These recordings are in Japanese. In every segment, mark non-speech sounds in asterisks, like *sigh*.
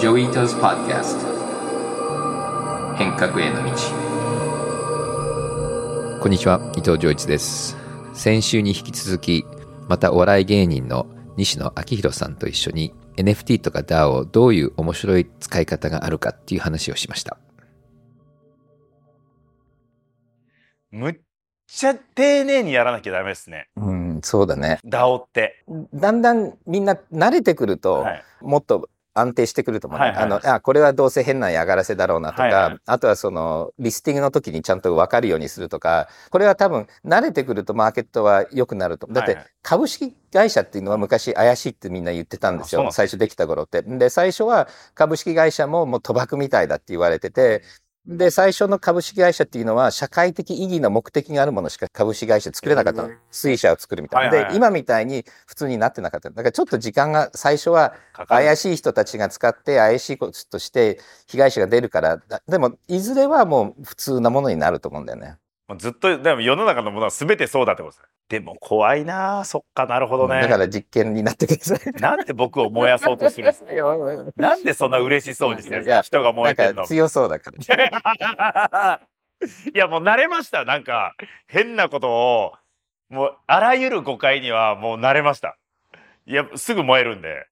ジョイータズ・パッキャスト変革への道こんにちは伊藤浄一です先週に引き続きまたお笑い芸人の西野昭弘さんと一緒に NFT とか DAO をどういう面白い使い方があるかっていう話をしましたむっちゃ丁寧にやらなきゃダメですね。うんそうだね DAO って。だんだんみんな慣れてくると、はい。もっと安定してくると思うね、はいはい。あのあこれはどうせ変な嫌がらせだろうなとか、はいはい。あとはそのリスティングの時にちゃんと分かるようにするとかこれは多分慣れてくるとマーケットは良くなるとだって株式会社っていうのは昔怪しいってみんな言ってたんですよ。最初できた頃って。で最初は株式会社ももう賭博みたいだって言われててで最初の株式会社っていうのは社会的意義の目的があるものしか株式会社作れなかったの。水車を作るみたいな。で今みたいに普通になってなかった。だからちょっと時間が最初は怪しい人たちが使って怪しいこととして被害者が出るから。だでもいずれはもう普通なものになると思うんだよね。もうずっと、でも世の中のものは全てそうだってことですね。でも怖いなあそっかなるほどね。だから実験になってください。なんで僕を燃やそうとするんですか？なんでそんな嬉しそうにしてるんですか？人が燃なえてんの。強そうだから。*laughs* いやもう慣れました。なんか変なことを、もうあらゆる誤解にはもう慣れました。いや、すぐ燃えるんで。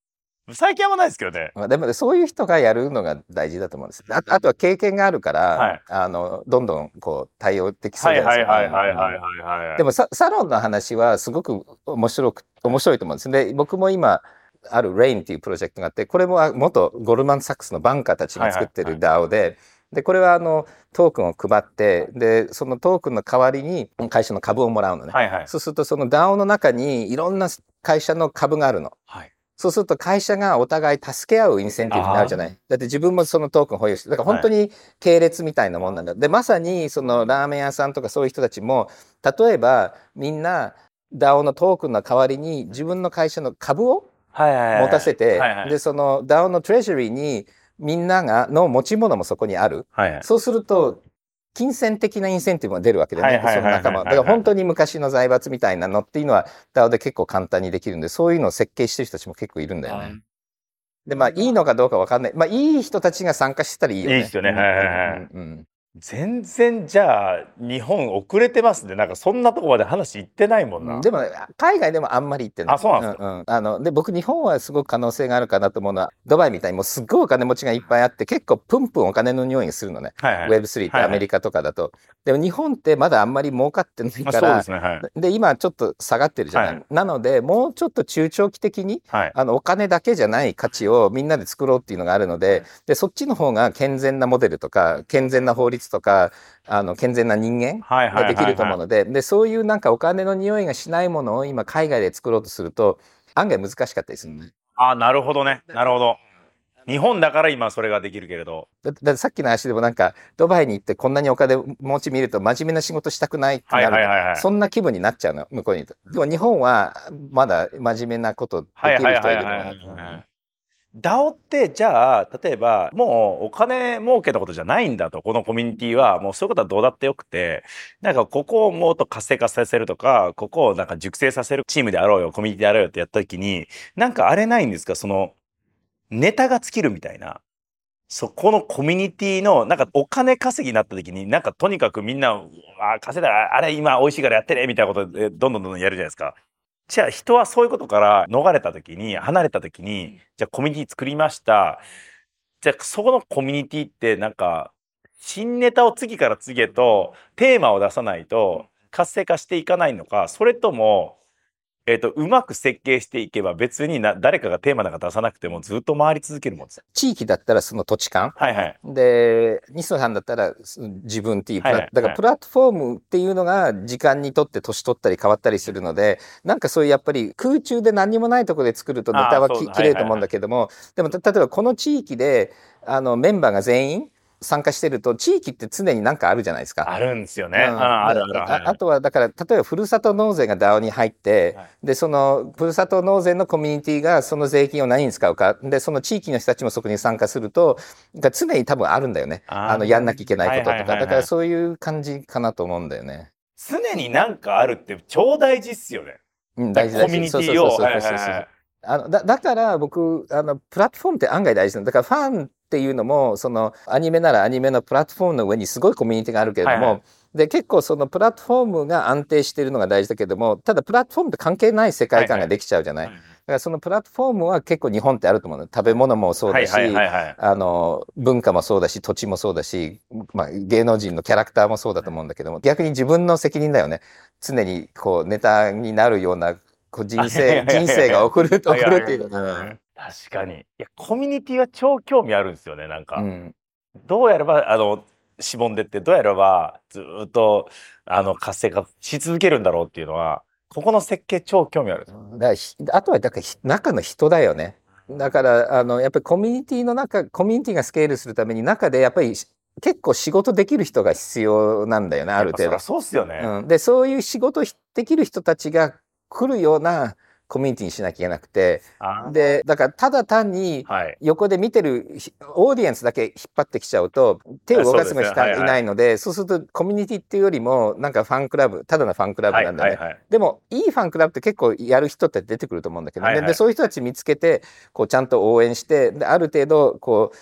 最近はないですけどね。まあでもねそういう人がやるのが大事だと思うんです。ああとは経験があるから、はいあのどんどんこう対応できそうないですか。はいはいはいはいはい。でもササロンの話はすごく面白く面白いと思うんです。で僕も今ある RAIN っていうプロジェクトがあってこれもあ元ゴルマン・サックスのバンカーたちが作ってる DAO で。でこれはあのトークンを配ってでそのトークンの代わりに会社の株をもらうのね、はいはい。そうするとその DAO の中にいろんな会社の株があるのはい。そうすると会社がお互い助け合うインセンティブになるじゃない。だって自分もそのトークン保有してだから本当に系列みたいなもんなんだ、でまさにそのラーメン屋さんとかそういう人たちも例えばみんな DAO のトークンの代わりに自分の会社の株をはいはいはい。持たせて、はいはいでその DAO のトレジャリーにみんながの持ち物もそこにある。はいはい。そうすると金銭的なインセンティブが出るわけだよね、その仲間。だから本当に昔の財閥みたいなのっていうのは DAO で結構簡単にできるんで、そういうのを設計してる人たちも結構いるんだよね。で、まあいいのかどうかわかんない。まあいい人たちが参加してたらいいよね。いいですよねはいはいはいうんうん全然じゃあ日本遅れてますね。なんかそんなとこまで話いってないもんな。うんでもね海外でもあんまり行ってない。あそうなんですか、うんあので僕日本はすごく可能性があるかなと思うのはドバイみたいにもうすっごいお金持ちがいっぱいあって結構プンプンお金の匂いがするのね。はいはい。Web3 ってはいはいアメリカとかだと。でも日本ってまだあんまり儲かってないまあから、そうですね。はい。で今ちょっと下がってるじゃない、はいなのでもうちょっと中長期的にはい。あのお金だけじゃない価値をみんなで作ろうっていうのがあるのででそっちの方が健全なモデルとか健全な法律とかあの健全な人間。ができると思うのででそういうなんかお金の匂いがしないものを今海外で作ろうとすると案外難しかったりするのね。あなるほどね。なるほど。日本だから今それができるけれど。だだってさっきの話でもなんかドバイに行ってこんなにお金持ち見ると真面目な仕事したくないってなるとはいはいはいはい。そんな気分になっちゃうの向こうにいると。でも日本はまだ真面目なことできる人はいるのねはい。DAO ってじゃあ例えばもうお金儲けのことじゃないんだと。このコミュニティはもうそういうことはどうだってよくて。なんかここをもっと活性化させるとかここをなんか熟成させるチームであろうよ。コミュニティであろうよってやった時になんかあれないんですか？そのネタが尽きるみたいな。そこのコミュニティのなんかお金稼ぎになった時になんかとにかくみんなあ稼いだらあれ今美味しいからやってねみたいなことでどんどんどんどんやるじゃないですか。じゃあ人はそういうことから逃れた時に離れた時にじゃあコミュニティ作りました。じゃあそこのコミュニティってなんか新ネタを次から次へとテーマを出さないと活性化していかないのかそれとも、えー、とうまく設計していけば別にな誰かがテーマなんか出さなくてもずっと回り続けるもんです。地域だったらその土地感はいはい。で西野さんだったら自分っていうプラ、はい。はいだからプラットフォームっていうのが時間にとって年取ったり変わったりするのでなんかそういうやっぱり空中で何にもないところで作るとネタはき綺麗と思うんだけども、でもた例えばこの地域であのメンバーが全員参加してると地域って常に何かあるじゃないですか。あるんですよね。あるある。ああとはだから例えばふるさと納税が DAO に入って、はいでそのふるさと納税のコミュニティがその税金を何に使うか。でその地域の人たちもそこに参加するとが常に多分あるんだよね。あのやんなきゃいけないこととか、だからそういう感じかなと思うんだよね。常になんかあるって超大事っすよね。うん、大事大事。コミュニティを。はいはいはいあのだだから僕あのプラットフォームって案外大事なんだだからファンっていうのもそのアニメならアニメのプラットフォームの上にすごいコミュニティがあるけれども、はいはい。で結構そのプラットフォームが安定しているのが大事だけどもただプラットフォームと関係ない世界観ができちゃうじゃない、だからそのプラットフォームは結構日本ってあると思うの。食べ物もそうだし、はいはいはいはい。あの文化もそうだし土地もそうだし、まあ、芸能人のキャラクターもそうだと思うんだけども逆に自分の責任だよね。常にこうネタになるようなこう人はいはい生はいはい。人生が送る送はいはいるっていうのかな。確かに。いや、コミュニティは超興味あるんですよね、なんか。うんどうやれば、あの、しぼんでって、どうやればずーっと、あの、活性化し続けるんだろうっていうのは、ここの設計超興味ある。だあとはだからひ中の人だよね。だからあのやっぱりコミュニティの中コミュニティがスケールするために中でやっぱりし結構仕事できる人が必要なんだよねある程度そうっすよね。うん、でそういう仕事できる人たちが来るようなコミュニティにしなきゃいけなくてでだからただ単にはい。横で見てるひオーディエンスだけ引っ張ってきちゃうと手を動かす人がいはいいないのでそうするとコミュニティっていうよりもなんかファンクラブただのファンクラブはいなんだよね。はいはい。でもいいファンクラブって結構やる人って出てくると思うんだけど、ねはいはいでそういう人たち見つけてこうちゃんと応援してである程度こう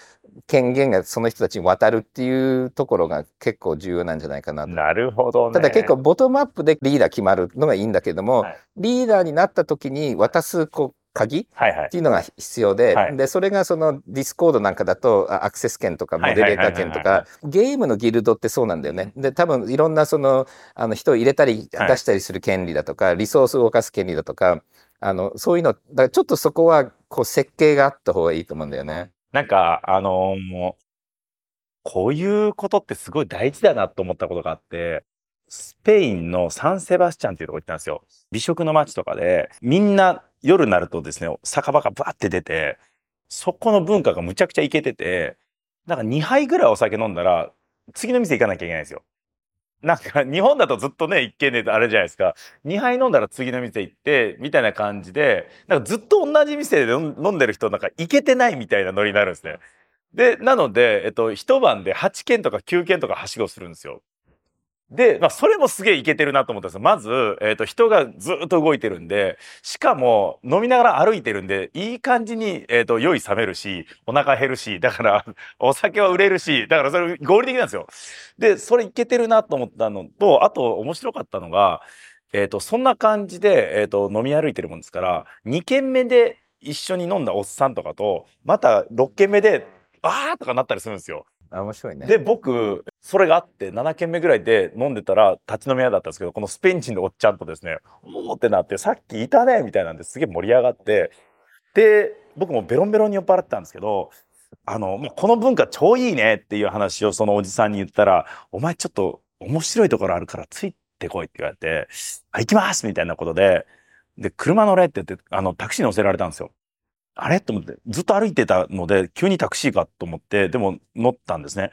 権限がその人たちに渡るっていうところが結構重要なんじゃないかなと。なるほどね。ただ結構ボトムアップでリーダー決まるのがいいんだけども、はいリーダーになった時に渡すこう鍵はいはいっ。ていうのが必要で、はいでそれがそのディスコードなんかだとあアクセス権とかモデレーター権とかゲームのギルドってそうなんだよね。で多分いろんなそのあの人を入れたりはい出したりする権利だとか、リソースを動かす権利だとかあのそういうのだからちょっとそこはこう設計があった方がいいと思うんだよね。なんか、あのもう、こういうことってすごい大事だなと思ったことがあって、スペインのサンセバスチャンっていうとこ行ったんですよ。美食の街とかで、みんな夜になるとですね、酒場がバーって出て、そこの文化がむちゃくちゃイケてて、なんか2杯ぐらいお酒飲んだら、次の店行かなきゃいけないんですよ。なんか日本だとずっとね、一軒であれじゃないですか。2杯飲んだら次の店行って、みたいな感じで、なんかずっと同じ店で飲んでる人なんか行けてないみたいなノリになるんですね。で、なので、えっと、一晩で8軒とか9軒とかはしごするんですよ。で、まあ、それもすげえいけてるなと思ったんですよ。まず、えっと、人がずっと動いてるんで、しかも飲みながら歩いてるんで、いい感じに、えっと、酔い冷めるし、お腹減るし、だから、お酒は売れるし、だからそれ合理的なんですよ。で、それいけてるなと思ったのと、あと面白かったのが、えっと、そんな感じで、えっと、飲み歩いてるもんですから、2軒目で一緒に飲んだおっさんとかと、また6軒目で、あーとかなったりするんですよ。あ面白いね。で、僕、それがあって、7軒目ぐらいで飲んでたら、立ち飲み屋だったんですけど、このスペイン人のおっちゃんとですね、おーってなって、さっきいたねみたいなんですげえ盛り上がって、で、僕もベロンベロンに酔っ払ってたんですけど、あの、もうこの文化超いいねっていう話をそのおじさんに言ったら、お前ちょっと面白いところあるからついてこいって言われて、あ、行きますみたいなことで、で、車乗れって言って、あの、タクシーに乗せられたんですよ。あれ？と思って、ずっと歩いてたので、急にタクシーかと思って、でも乗ったんですね。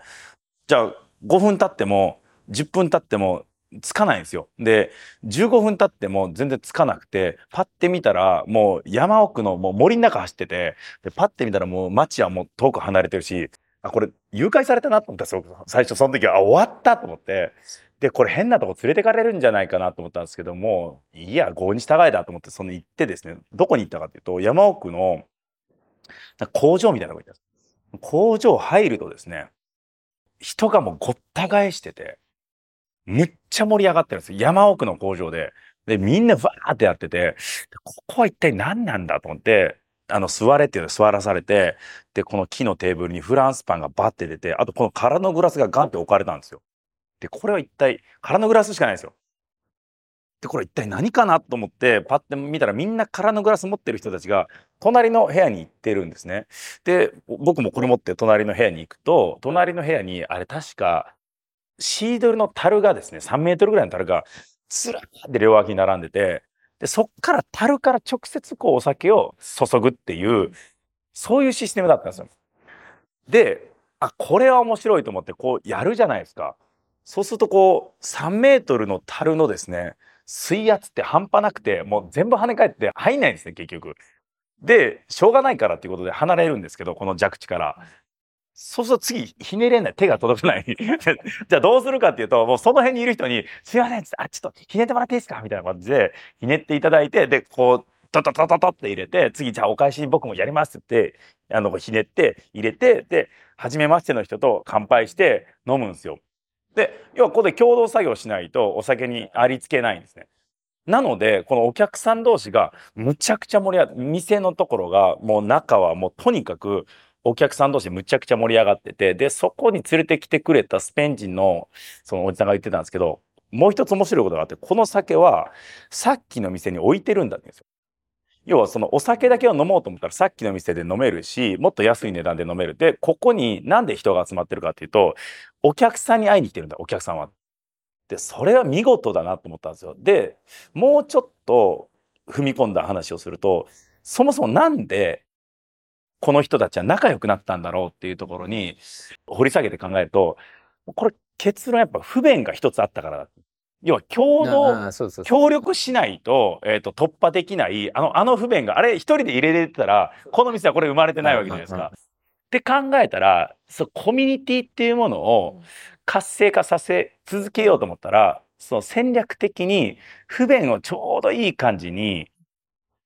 じゃあ、5分経っても、10分経っても、つかないんですよ。で、15分経っても全然つかなくて、パッて見たら、もう山奥のもう森の中走ってて、で、パッて見たらもう街はもう遠く離れてるし、あ、これ誘拐されたなと思ったんですよ。最初その時は、あ、終わったと思って。で、これ変なとこ連れてかれるんじゃないかなと思ったんですけども、いや、合に従えだと思って、その行ってですね、どこに行ったかっていうと、山奥の工場みたいなとこ行ったんです。工場入るとですね、人がもうごった返してて、めっちゃ盛り上がってるんですよ。山奥の工場で。で、みんなわーってやってて、ここは一体何なんだと思って、あの、座れっていうの座らされて、で、この木のテーブルにフランスパンがバッて出て、あとこの空のグラスがガンって置かれたんですよ。で、これは一体、空のグラスしかないんですよ。で、これ一体何かなと思って、パッて見たらみんな空のグラス持ってる人たちが、隣の部屋に行ってるんですね。で、僕もこれ持って隣の部屋に行くと、隣の部屋に、あれ確か、シードルの樽がですね、3メートルぐらいの樽が、ずらって両脇に並んでて、で、そっから樽から直接こうお酒を注ぐっていう、そういうシステムだったんですよ。で、あ、これは面白いと思ってこうやるじゃないですか。そうするとこう、3メートルの樽のですね、水圧って半端なくて、もう全部跳ね返って入んないんですね、結局。で、しょうがないからっていうことで離れるんですけど、この弱地から。そうすると次、ひねれない、手が届かない。*laughs* じゃあどうするかっていうと、もうその辺にいる人に、すいません、あ、ちょっとひねってもらっていいですか？みたいな感じで、ひねっていただいて、で、こう、タタタタタって入れて、次じゃあお返しに僕もやりますって、あの、ひねって入れて、で、初めましての人と乾杯して飲むんですよ。で、要はここで共同作業しないとお酒にありつけないんですね。なので、このお客さん同士がむちゃくちゃ盛り上がって、店のところがもう中はもうとにかくお客さん同士むちゃくちゃ盛り上がってて、で、そこに連れてきてくれたスペイン人のそのおじさんが言ってたんですけど、もう一つ面白いことがあって、この酒はさっきの店に置いてるんだって言うんですよ。要はそのお酒だけを飲もうと思ったらさっきの店で飲めるし、もっと安い値段で飲める。で、ここになんで人が集まってるかっていうと、お客さんに会いに来てるんだ、お客さんは。で、それは見事だなと思ったんですよ。で、もうちょっと踏み込んだ話をすると、そもそもなんでこの人たちは仲良くなったんだろうっていうところに掘り下げて考えると、これ結論やっぱ不便が一つあったからだ。要は共同、協力しないと、えっ、ー、と、突破できない、あの、あの不便が、あれ一人で入れれてたら、この店はこれ生まれてないわけじゃないですか。って考えたら、そう、コミュニティっていうものを活性化させ続けようと思ったら、その戦略的に不便をちょうどいい感じに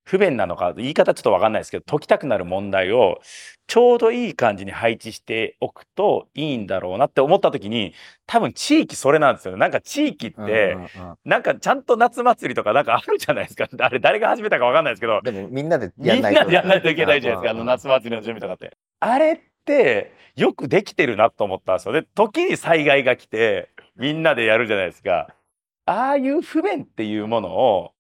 不便なのか、言い方ちょっとわかんないですけど、解きたくなる問題をちょうどいい感じに配置しておくといいんだろうなって思った時に、多分地域それなんですよね。なんか地域って、なんかちゃんと夏祭りとかなんかあるじゃないですか。*laughs* あれ誰が始めたかわかんないですけど。でもみんなでやんないと。みんなでやんないといけないじゃないですか。あの夏祭りの準備とかって。あれってよくできてるなと思ったんですよ。で、時に災害が来て、みんなでやるじゃないですか。ああいう不便っていうものを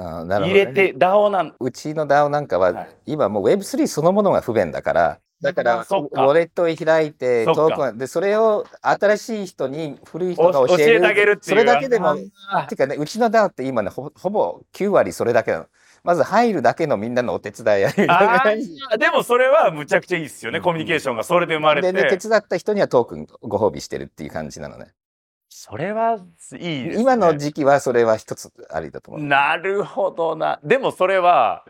入れて、DAO なんうちの DAO なんかは、はい、今もう Web3 そのものが不便だから、だから、ウォレットを開いて、トークン、で、それを新しい人に、古い人が教える。教えてあげるっていう。それだけでも、てかね、うちの DAO って今ねほ、ほぼ9割それだけなの。まず入るだけのみんなのお手伝いやるでもそれはむちゃくちゃいいですよね、うん、コミュニケーションがそれで生まれて。で、ね、手伝った人にはトークンご褒美してるっていう感じなのね。それはいいです、ね、今の時期はそれは一つありだと思う。なるほどな。でもそれは、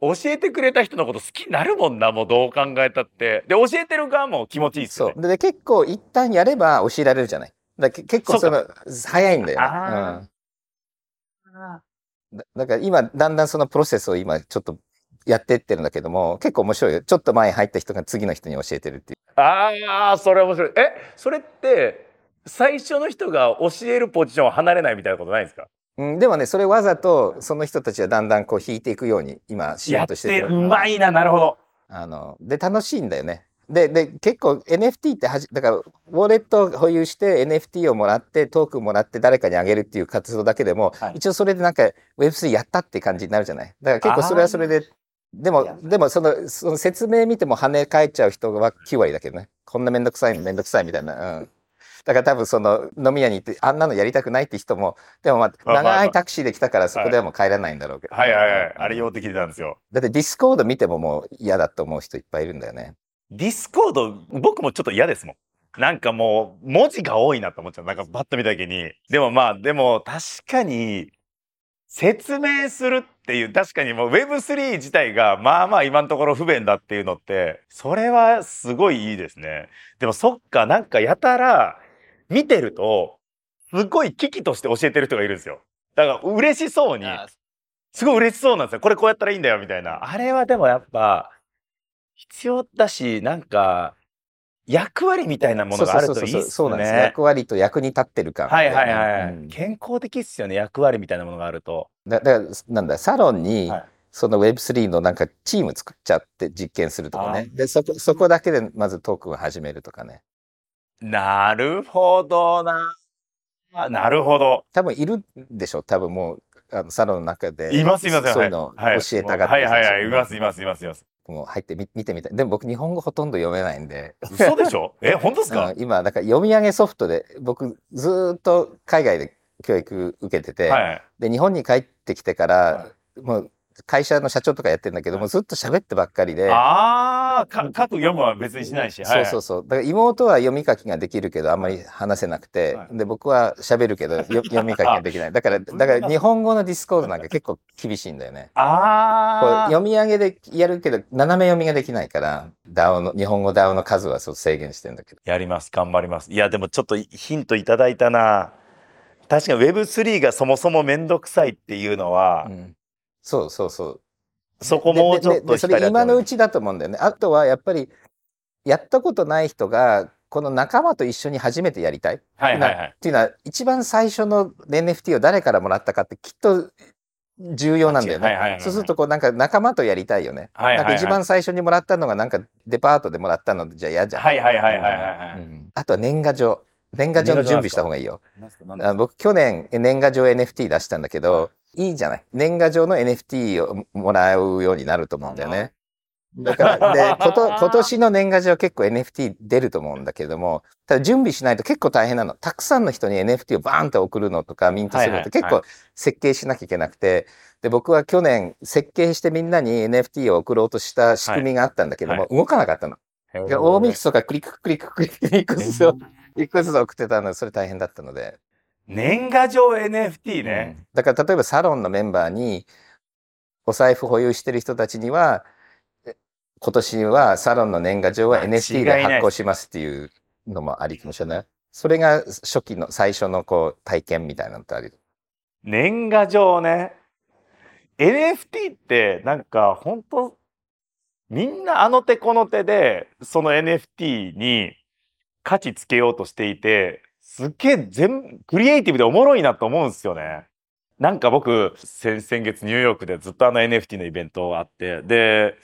教えてくれた人のこと好きになるもんな、もうどう考えたって。で、教えてる側も気持ちいいっすよ、ね、そう。で、結構一旦やれば教えられるじゃない。だ結構その、早いんだよね。うん、だだから今、だんだんそのプロセスを今ちょっとやってってるんだけども、結構面白いよ。ちょっと前入った人が次の人に教えてるっていう。ああ、それ面白い。え、それって、最初の人が教えるポジションを離れないみたいなことないですか？うん、でもね、それわざと、その人たちはだんだんこう引いていくように、今、しようとしてて。うまいな、なるほど。あの、で、楽しいんだよね。で、で、結構 NFT ってはじ、だから、ウォレットを保有して NFT をもらって、トークンもらって誰かにあげるっていう活動だけでも、はい、一応それでなんか Web3 やったって感じになるじゃない？だから結構それはそれで、でも、でもその、その説明見ても跳ね返っちゃう人は9割だけどね。こんなめんどくさい、めんどくさいみたいな。うんだから多分その飲み屋に行ってあんなのやりたくないって人もでもまあ長いタクシーで来たからそこではもう帰らないんだろうけど、はい、はいはい。はいあれ用的なんですよ。だってディスコード見てももう嫌だと思う人いっぱいいるんだよね。ディスコード僕もちょっと嫌ですもん。なんかもう文字が多いなと思っちゃう。なんかバッと見た時に。でもまあでも確かに説明するっていう確かにもう Web3 自体がまあまあ今のところ不便だっていうのってそれはすごいいいですね。でもそっかなんかやたら見てると、すごい危機として教えてる人がいるんですよ。だから嬉しそうに、すごい嬉しそうなんですよ。これこうやったらいいんだよ、みたいな。あれはでもやっぱ、必要だし、なんか、役割みたいなものがあるといいっすね。そうなんです。役割と役に立ってるか。はいはいはい。うん、健康的っすよね、役割みたいなものがあると。だだから、なんだ、サロンに、はいその Web3 のなんかチーム作っちゃって実験するとかね。で、そこ、そこだけでまずトークンを始めるとかね。なるほどな。なるほど。多分いるでしょ多分もう、あの、サロンの中で。います、います、そういうの教えたがって、はい、はい、はい、います、います、います、います。もう入ってみ見てみたい。でも僕日本語ほとんど読めないんで。嘘でしょ？*laughs* え、本当ですか？今、だから読み上げソフトで、僕ずっと海外で教育受けてて、はい、で、日本に帰ってきてから、はい、もう会社の社長とかやってるんだけども、ずっと喋ってばっかりで。ああ、書く読むは別にしないし。そうそうそう。だから妹は読み書きができるけど、あんまり話せなくて、で、僕は喋るけど、*laughs* 読み書きができない。だから、*laughs* だから日本語のディスコードなんか結構厳しいんだよね。ああ。読み上げでやるけど、斜め読みができないから、DAO の、日本語 DAO の数はそう制限してんだけど。やります。頑張ります。いや、でもちょっとヒントいただいたな。確かに Web3 がそもそもめんどくさいっていうのは、うんそうそうそう。そこもうちょっとそれ今のうちだと思うんだよね。あとはやっぱりやったことない人がこの仲間と一緒に初めてやりたい。はいはいはい。っていうのは一番最初の NFT を誰からもらったかってきっと重要なんだよね。はいはいはいはいそうするとこうなんか仲間とやりたいよね。はいはいはいなんか一番最初にもらったのがなんかデパートでもらったのじゃ嫌じゃん。はいはいはいはいはいはい。うんあとは年賀状。年賀状の準備した方がいいよ。僕去年年賀状 NFT 出したんだけど、いいじゃない？年賀状の NFT をもらうようになると思うんだよね。だから、*laughs* で、こと、今年の年賀状結構 NFT 出ると思うんだけれども、ただ準備しないと結構大変なの。たくさんの人に NFT をバーンと送るのとかミントするのってはいはい結構設計しなきゃいけなくて、で、僕は去年設計してみんなに NFT を送ろうとした仕組みがあったんだけども、は動かなかったの。大ミックスとかクリッククリッククリッククリックスを一個ずつ送ってたので、それ大変だったので。年賀状 NFT ね。うんだから例えばサロンのメンバーにお財布保有してる人たちにはえ今年はサロンの年賀状は NFT で発行しますっていうのもありかもしれない？それが初期の最初のこう体験みたいなのってある？年賀状ね。NFT ってなんか本当みんなあの手この手でその NFT に価値つけようとしていてすっげえ全クリエイティブでおもろいなと思うんですよね。なんか僕先先月ニューヨークでずっとあの NFT のイベントがあってで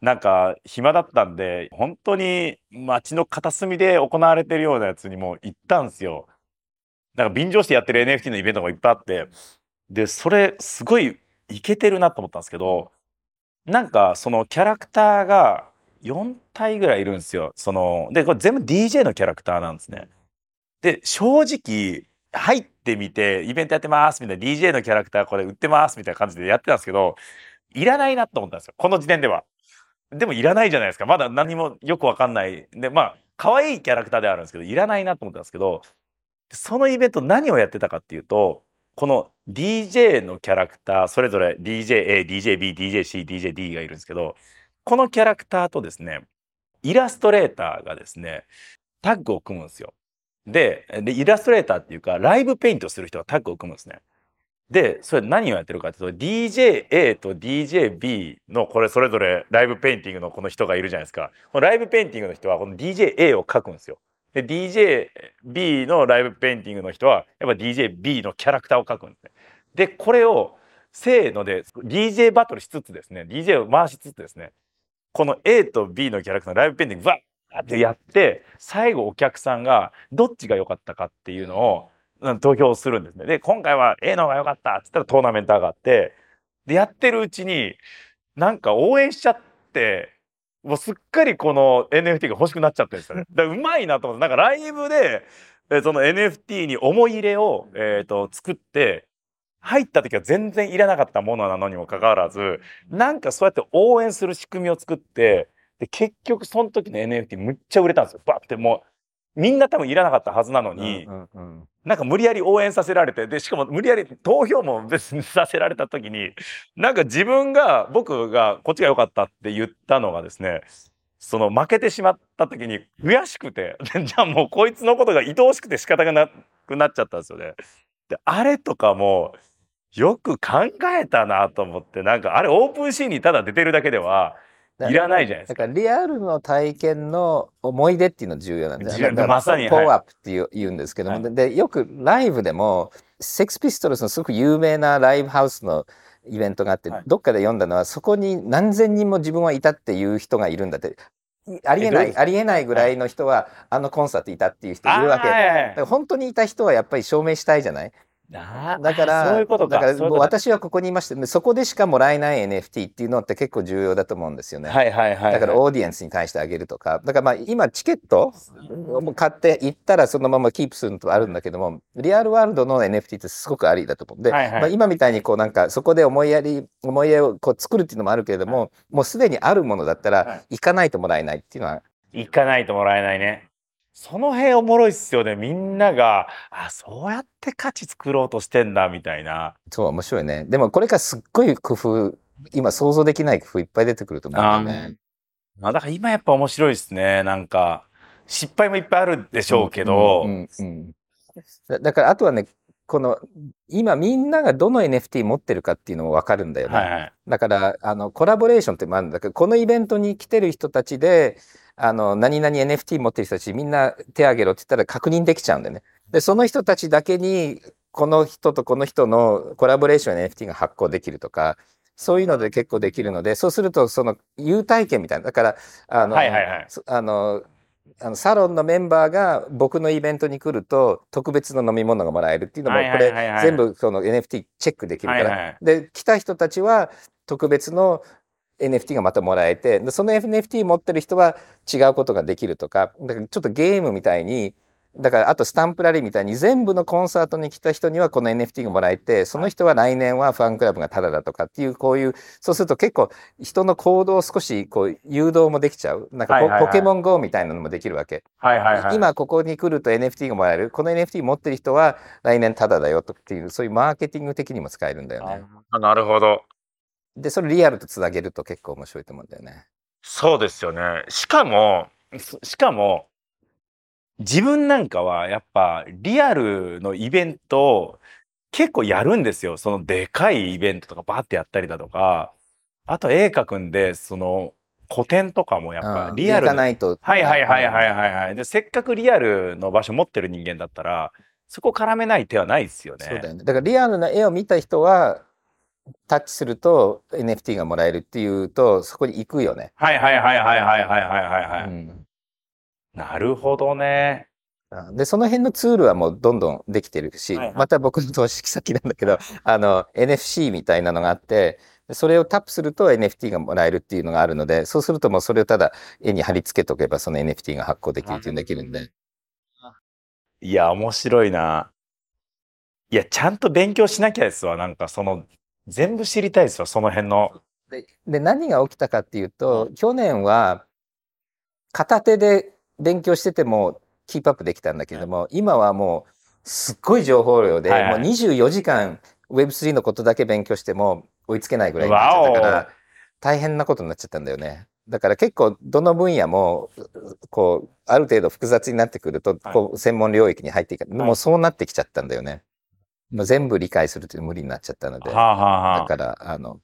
なんか暇だったんで本当に街の片隅で行われてるようなやつにも行ったんですよ。なんか便乗してやってる NFT のイベントがいっぱいあってでそれすごいイケてるなと思ったんですけどなんかそのキャラクターが4体ぐらいいるんですよ。そのでこれ全部 DJ のキャラクターなんですね。で正直入ってみてイベントやってますみたいな DJ のキャラクターこれ売ってますみたいな感じでやってたんですけどいらないなと思ったんですよこの時点では。でもいらないじゃないですかまだ何もよくわかんないでまあ可愛いキャラクターではあるんですけどいらないなと思ったんですけどそのイベント何をやってたかっていうとこの DJ のキャラクターそれぞれ DJ A、DJ B、DJ C、DJ D がいるんですけどこのキャラクターとですねイラストレーターがですねタッグを組むんですよ。ででイラストレーターっていうかライブペイントする人がタッグを組むんですね。でそれ何をやってるかっていうと DJA と DJB のこれそれぞれライブペインティングのこの人がいるじゃないですか。このライブペインティングの人はこの DJA を描くんですよ。で DJB のライブペインティングの人はやっぱ DJB のキャラクターを描くんですね。でこれをせーので DJ バトルしつつですね DJ を回しつつですねこの A と B のキャラクターのライブペインティングバッってやって最後お客さんがどっちが良かったかっていうのをうん投票するんですね。で今回は A の方が良かったっつったらトーナメント上がってでやってるうちになんか応援しちゃってもうすっかりこの NFT が欲しくなっちゃってるんですよね。*laughs* だからうまいなと思ってなんかライブでえーその NFT に思い入れを、えー、と作って入った時は全然いらなかったものなのにもかかわらずなんかそうやって応援する仕組みを作ってで結局その時の NFT むっちゃ売れたんですよ。バッてもうみんな多分いらなかったはずなのに、うんうんなんか無理やり応援させられてでしかも無理やり投票も別にさせられた時になんか自分が僕がこっちが良かったって言ったのがですねその負けてしまった時に悔しくて *laughs* じゃあもうこいつのことが愛おしくて仕方がなくなっちゃったんですよね。であれとかもよく考えたなと思ってなんかあれオープンシーンにただ出てるだけではいらないじゃないですか。だからリアルの体験の思い出っていうの重要なんです重要。だからまさにポーはいアップっていう言うんですけども、はでよくライブでもセックスピストルズのすごく有名なライブハウスのイベントがあって、はい。どっかで読んだのはそこに何千人も自分はいたっていう人がいるんだって。ありえないありえないぐらいの人はあのコンサートいたっていう人いるわけ。あーはいはいはい。だから本当にいた人はやっぱり証明したいじゃない？だからそういうことかだから私はここにいましてそこでしかもらえない NFT っていうのって結構重要だと思うんですよね。はいはいはいはいだからオーディエンスに対してあげるとかだからまあ今チケットを買って行ったらそのままキープするのとあるんだけどもリアルワールドの NFT ってすごくありだと思う。で、はいはいまあ、今みたいにこうなんかそこで思いやり思いやりをこう作るっていうのもあるけれども、もうすでにあるものだったはいら行かないともらえないっていうのは行かないともらえないね。その辺おもろいっすよね。みんなが、あ、そうやって価値作ろうとしてんだ、みたいな。そう面白いね。でもこれからすっごい工夫今想像できない工夫いっぱい出てくると思うんだよね。まあ、だから今やっぱ面白いですね。なんか、失敗もいっぱいあるでしょうけど、うんうんうんだだからあとはねこの、今みんながどの NFT 持ってるかっていうのもわかるんだよね。はいはい。だから、あの、コラボレーションってもあるんだけど、このイベントに来てる人たちで、あの、何々 NFT 持ってる人たちみんな手挙げろって言ったら確認できちゃうんだよね。で、その人たちだけに、この人とこの人のコラボレーション NFT が発行できるとか、そういうので結構できるので、そうするとその優待券みたいな、だから、あの、はいはいはい。そあの、あのサロンのメンバーが僕のイベントに来ると特別の飲み物がもらえるっていうのもはいこれ全部その NFT チェックできるから、で来た人たちは特別の NFT がまたもらえてでその NFT 持ってる人は違うことができるとかだからちょっとゲームみたいにだからあとスタンプラリーみたいに全部のコンサートに来た人にはこの NFT がもらえてその人は来年はファンクラブがタダだとかっていうこういうそうすると結構人の行動を少しこう誘導もできちゃうなんかポ,、はいはいはいポケモン GO みたいなのもできるわけ。はいはいはい。今ここに来ると NFT がもらえるこの NFT 持ってる人は来年タダだよとっていうそういうマーケティング的にも使えるんだよね。あなるほど。でそれリアルとつなげると結構面白いと思うんだよね。そうですよね。しかも、ししかも、自分なんかはやっぱリアルのイベントを結構やるんですよ。そのでかいイベントとかバーってやったりだとか、あと絵描くんで、その古典とかもやっぱうんリアルないと。はいはいはいはいはいはい。で、せっかくリアルの場所持ってる人間だったら、そこ絡めない手はないですよね。そうだよね。だからリアルな絵を見た人はタッチすると NFT がもらえるっていうとそこに行くよね。はいはいはいはいはいはいはいはいはい。うんなるほどね。でその辺のツールはもうどんどんできてるし、はいはいまた僕の投資先なんだけど *laughs* あの NFC みたいなのがあってそれをタップすると NFT がもらえるっていうのがあるのでそうするともうそれをただ絵に貼り付けとけばその NFT が発行できるっていうのができるんで。いや、面白いな。いや、ちゃんと勉強しなきゃですわ。なんかその、全部知りたいですわ、その辺の。でで何が起きたかっていうと去年は片手で勉強しててもキープアップできたんだけども今はもうすっごい情報量で、はいはい。もう24時間 Web3 のことだけ勉強しても追いつけないぐらいになっちゃったかわら大変なことになっちゃったんだよね。だから結構どの分野もこうある程度複雑になってくるとはい。こう専門領域に入っていく、い。もうそうなってきちゃったんだよね。もう全部理解するという無理になっちゃったので。はあ、はあはあ、だから、あの、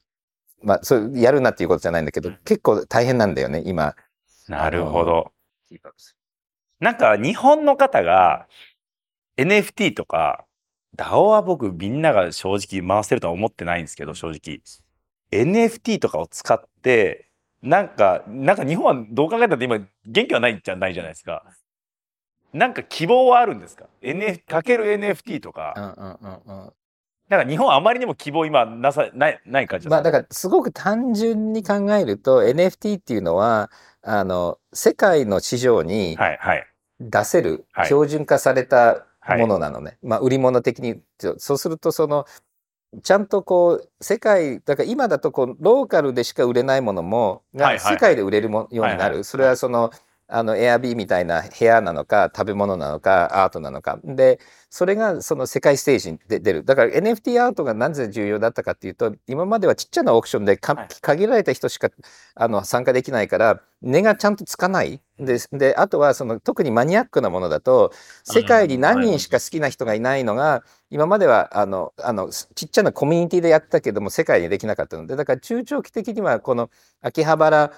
まあ、そう、やるなっていうことじゃないんだけど、結構大変なんだよね、今。なるほど。なんか日本の方が NFT とか DAO は僕みんなが正直回せるとは思ってないんですけど正直 NFT とかを使ってなんかなんか日本はどう考えたって今元気はないじゃないじゃないですか。なんか希望はあるんですか ?NF、かける NFT とうんか。うんうんうん。なんか日本はあまりにも希望今なさ、ない、ない感じですまあ、だから、すごく単純に考えると、NFT っていうのは、あの、世界の市場にはい、はい。出せるはい標準化されたはいものなのね。まあ、売り物的に。そうすると、その、ちゃんとこう、世界、だから今だとこう、ローカルでしか売れないものも、世界で売れるもようになはいはいる。それはその、あの、エアビーみたいな部屋なのか、食べ物なのか、アートなのか。で、それがその世界ステージに出出る。だから NFT アートがなぜ重要だったかっていうと、今まではちっちゃなオークションでかはい限られた人しかあの参加できないから、値がちゃんとつかない。で、であとはその特にマニアックなものだと、世界に何人しか好きな人がいないのが、今まではあの、あの、ちっちゃなコミュニティでやってたけども、世界にできなかったので、だから中長期的にはこの秋葉原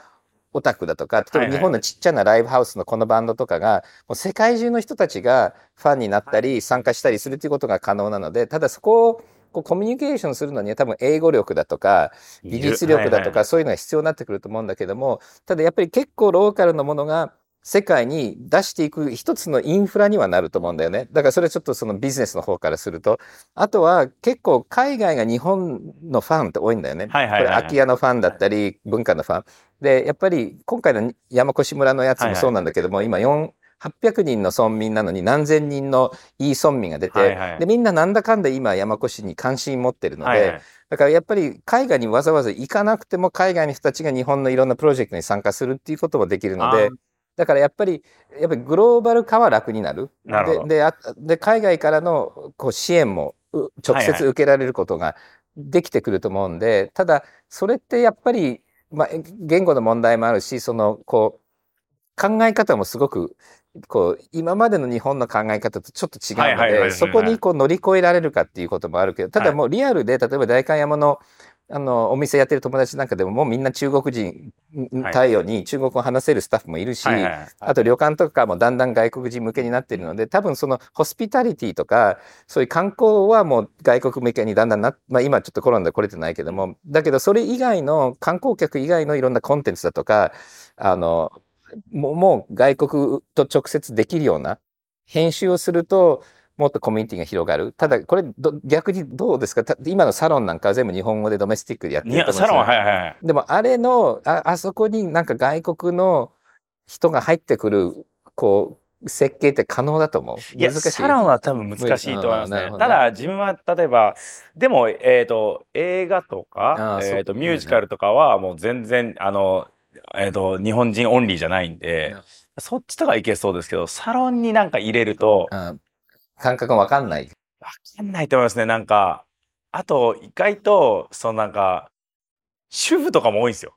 オタクだとか、例えば日本のちっちゃなライブハウスのこのバンドとかが、もう世界中の人たちがファンになったり参加したりするということが可能なので、ただそこをこうコミュニケーションするのには多分英語力だとか、技術力だとかそういうのが必要になってくると思うんだけども、ただやっぱり結構ローカルのものが世界に出していく一つのインフラにはなると思うんだよね。だからそれはちょっとそのビジネスの方からすると。あとは結構海外が日本のファンって多いんだよね。はいはいはいはいこれ空き家のファンだったり文化のファン。で、やっぱり今回の山越村のやつもそうなんだけども、今4、800人の村民なのに何千人のいい村民が出て、はいはいでみんななんだかんだ今山越に関心持ってるので、はいはいだからやっぱり海外にわざわざ行かなくても海外の人たちが日本のいろんなプロジェクトに参加するっていうこともできるのでだからやっぱり、やっぱりグローバル化は楽になる。なるでであで、海外からのこう支援もう直はいはい。接受けられることができてくると思うんで、ただ、それってやっぱり、まあ、言語の問題もあるし、その、こう、考え方もすごくこう今までの日本の考え方とちょっと違うのはいはいはい。はいはい。でそこにこう乗り越えられるかっていうこともあるけどただはい。もうリアルで例えば代官山のあのお店やってる友達なんかでももうみんな中国人はい。対応に中国語を話せるスタッフもいるし、あと旅館とかもだんだん外国人向けになっているので多分そのホスピタリティとかそういう観光はもう外国向けにだんだんな、まあ、今ちょっとコロナで来れてないけどもだけどそれ以外の観光客以外のいろんなコンテンツだとかあのもう外国と直接できるような編集をするともっとコミュニティが広がる。ただこれど逆にどうですか？た今のサロンなんかは全部日本語でドメスティックでやってるいや、と思うんですよ。サロンは、はいはいはい。でもあれのああそこになんか外国の人が入ってくるこう設計って可能だと思う？いや、難しい。サロンは多分難しいと思いますね。ただ、自分は例えば、でも、えっ、と、映画とあか、えっ、と、ミュージカルとかはもう全然、あの、えっ、と、日本人オンリーじゃないんで、そっちとかいけそうですけど、サロンになんか入れると、あ感覚がわかんないわかんないと思いますね。なんか、あと、意外と、そのなんか、主婦とかも多いんですよ。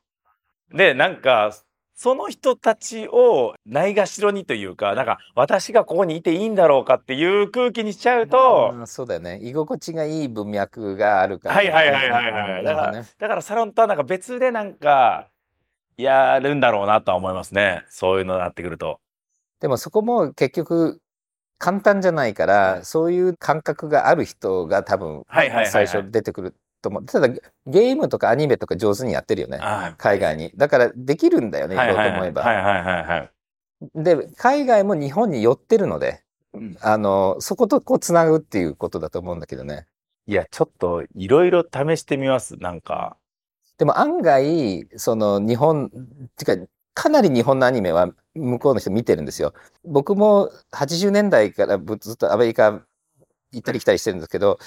で、なんか、その人たちをないがしろにというか、なんか、私がここにいていいんだろうかっていう空気にしちゃうと、あそうだよね居心地がいい文脈があるからはいはいはいはいはい。だから、だからサロンとはなんか別でなんか、やるんだろうなとは思いますね。そういうのになってくると。でもそこも結局簡単じゃないからそういう感覚がある人が多分最初出てくると思う。ただゲームとかアニメとか上手にやってるよねあ海外に。だからできるんだよねやろうと思えば。はいはいはいはい。で海外も日本に寄ってるのでうん。あのそことこうつなぐっていうことだと思うんだけどね。いや、ちょっといろいろ試してみます。なんか。でも案外その日本ってかかなり日本のアニメは向こうの人見てるんですよ。僕も80年代からずっとアメリカ行ったり来たりしてるんですけど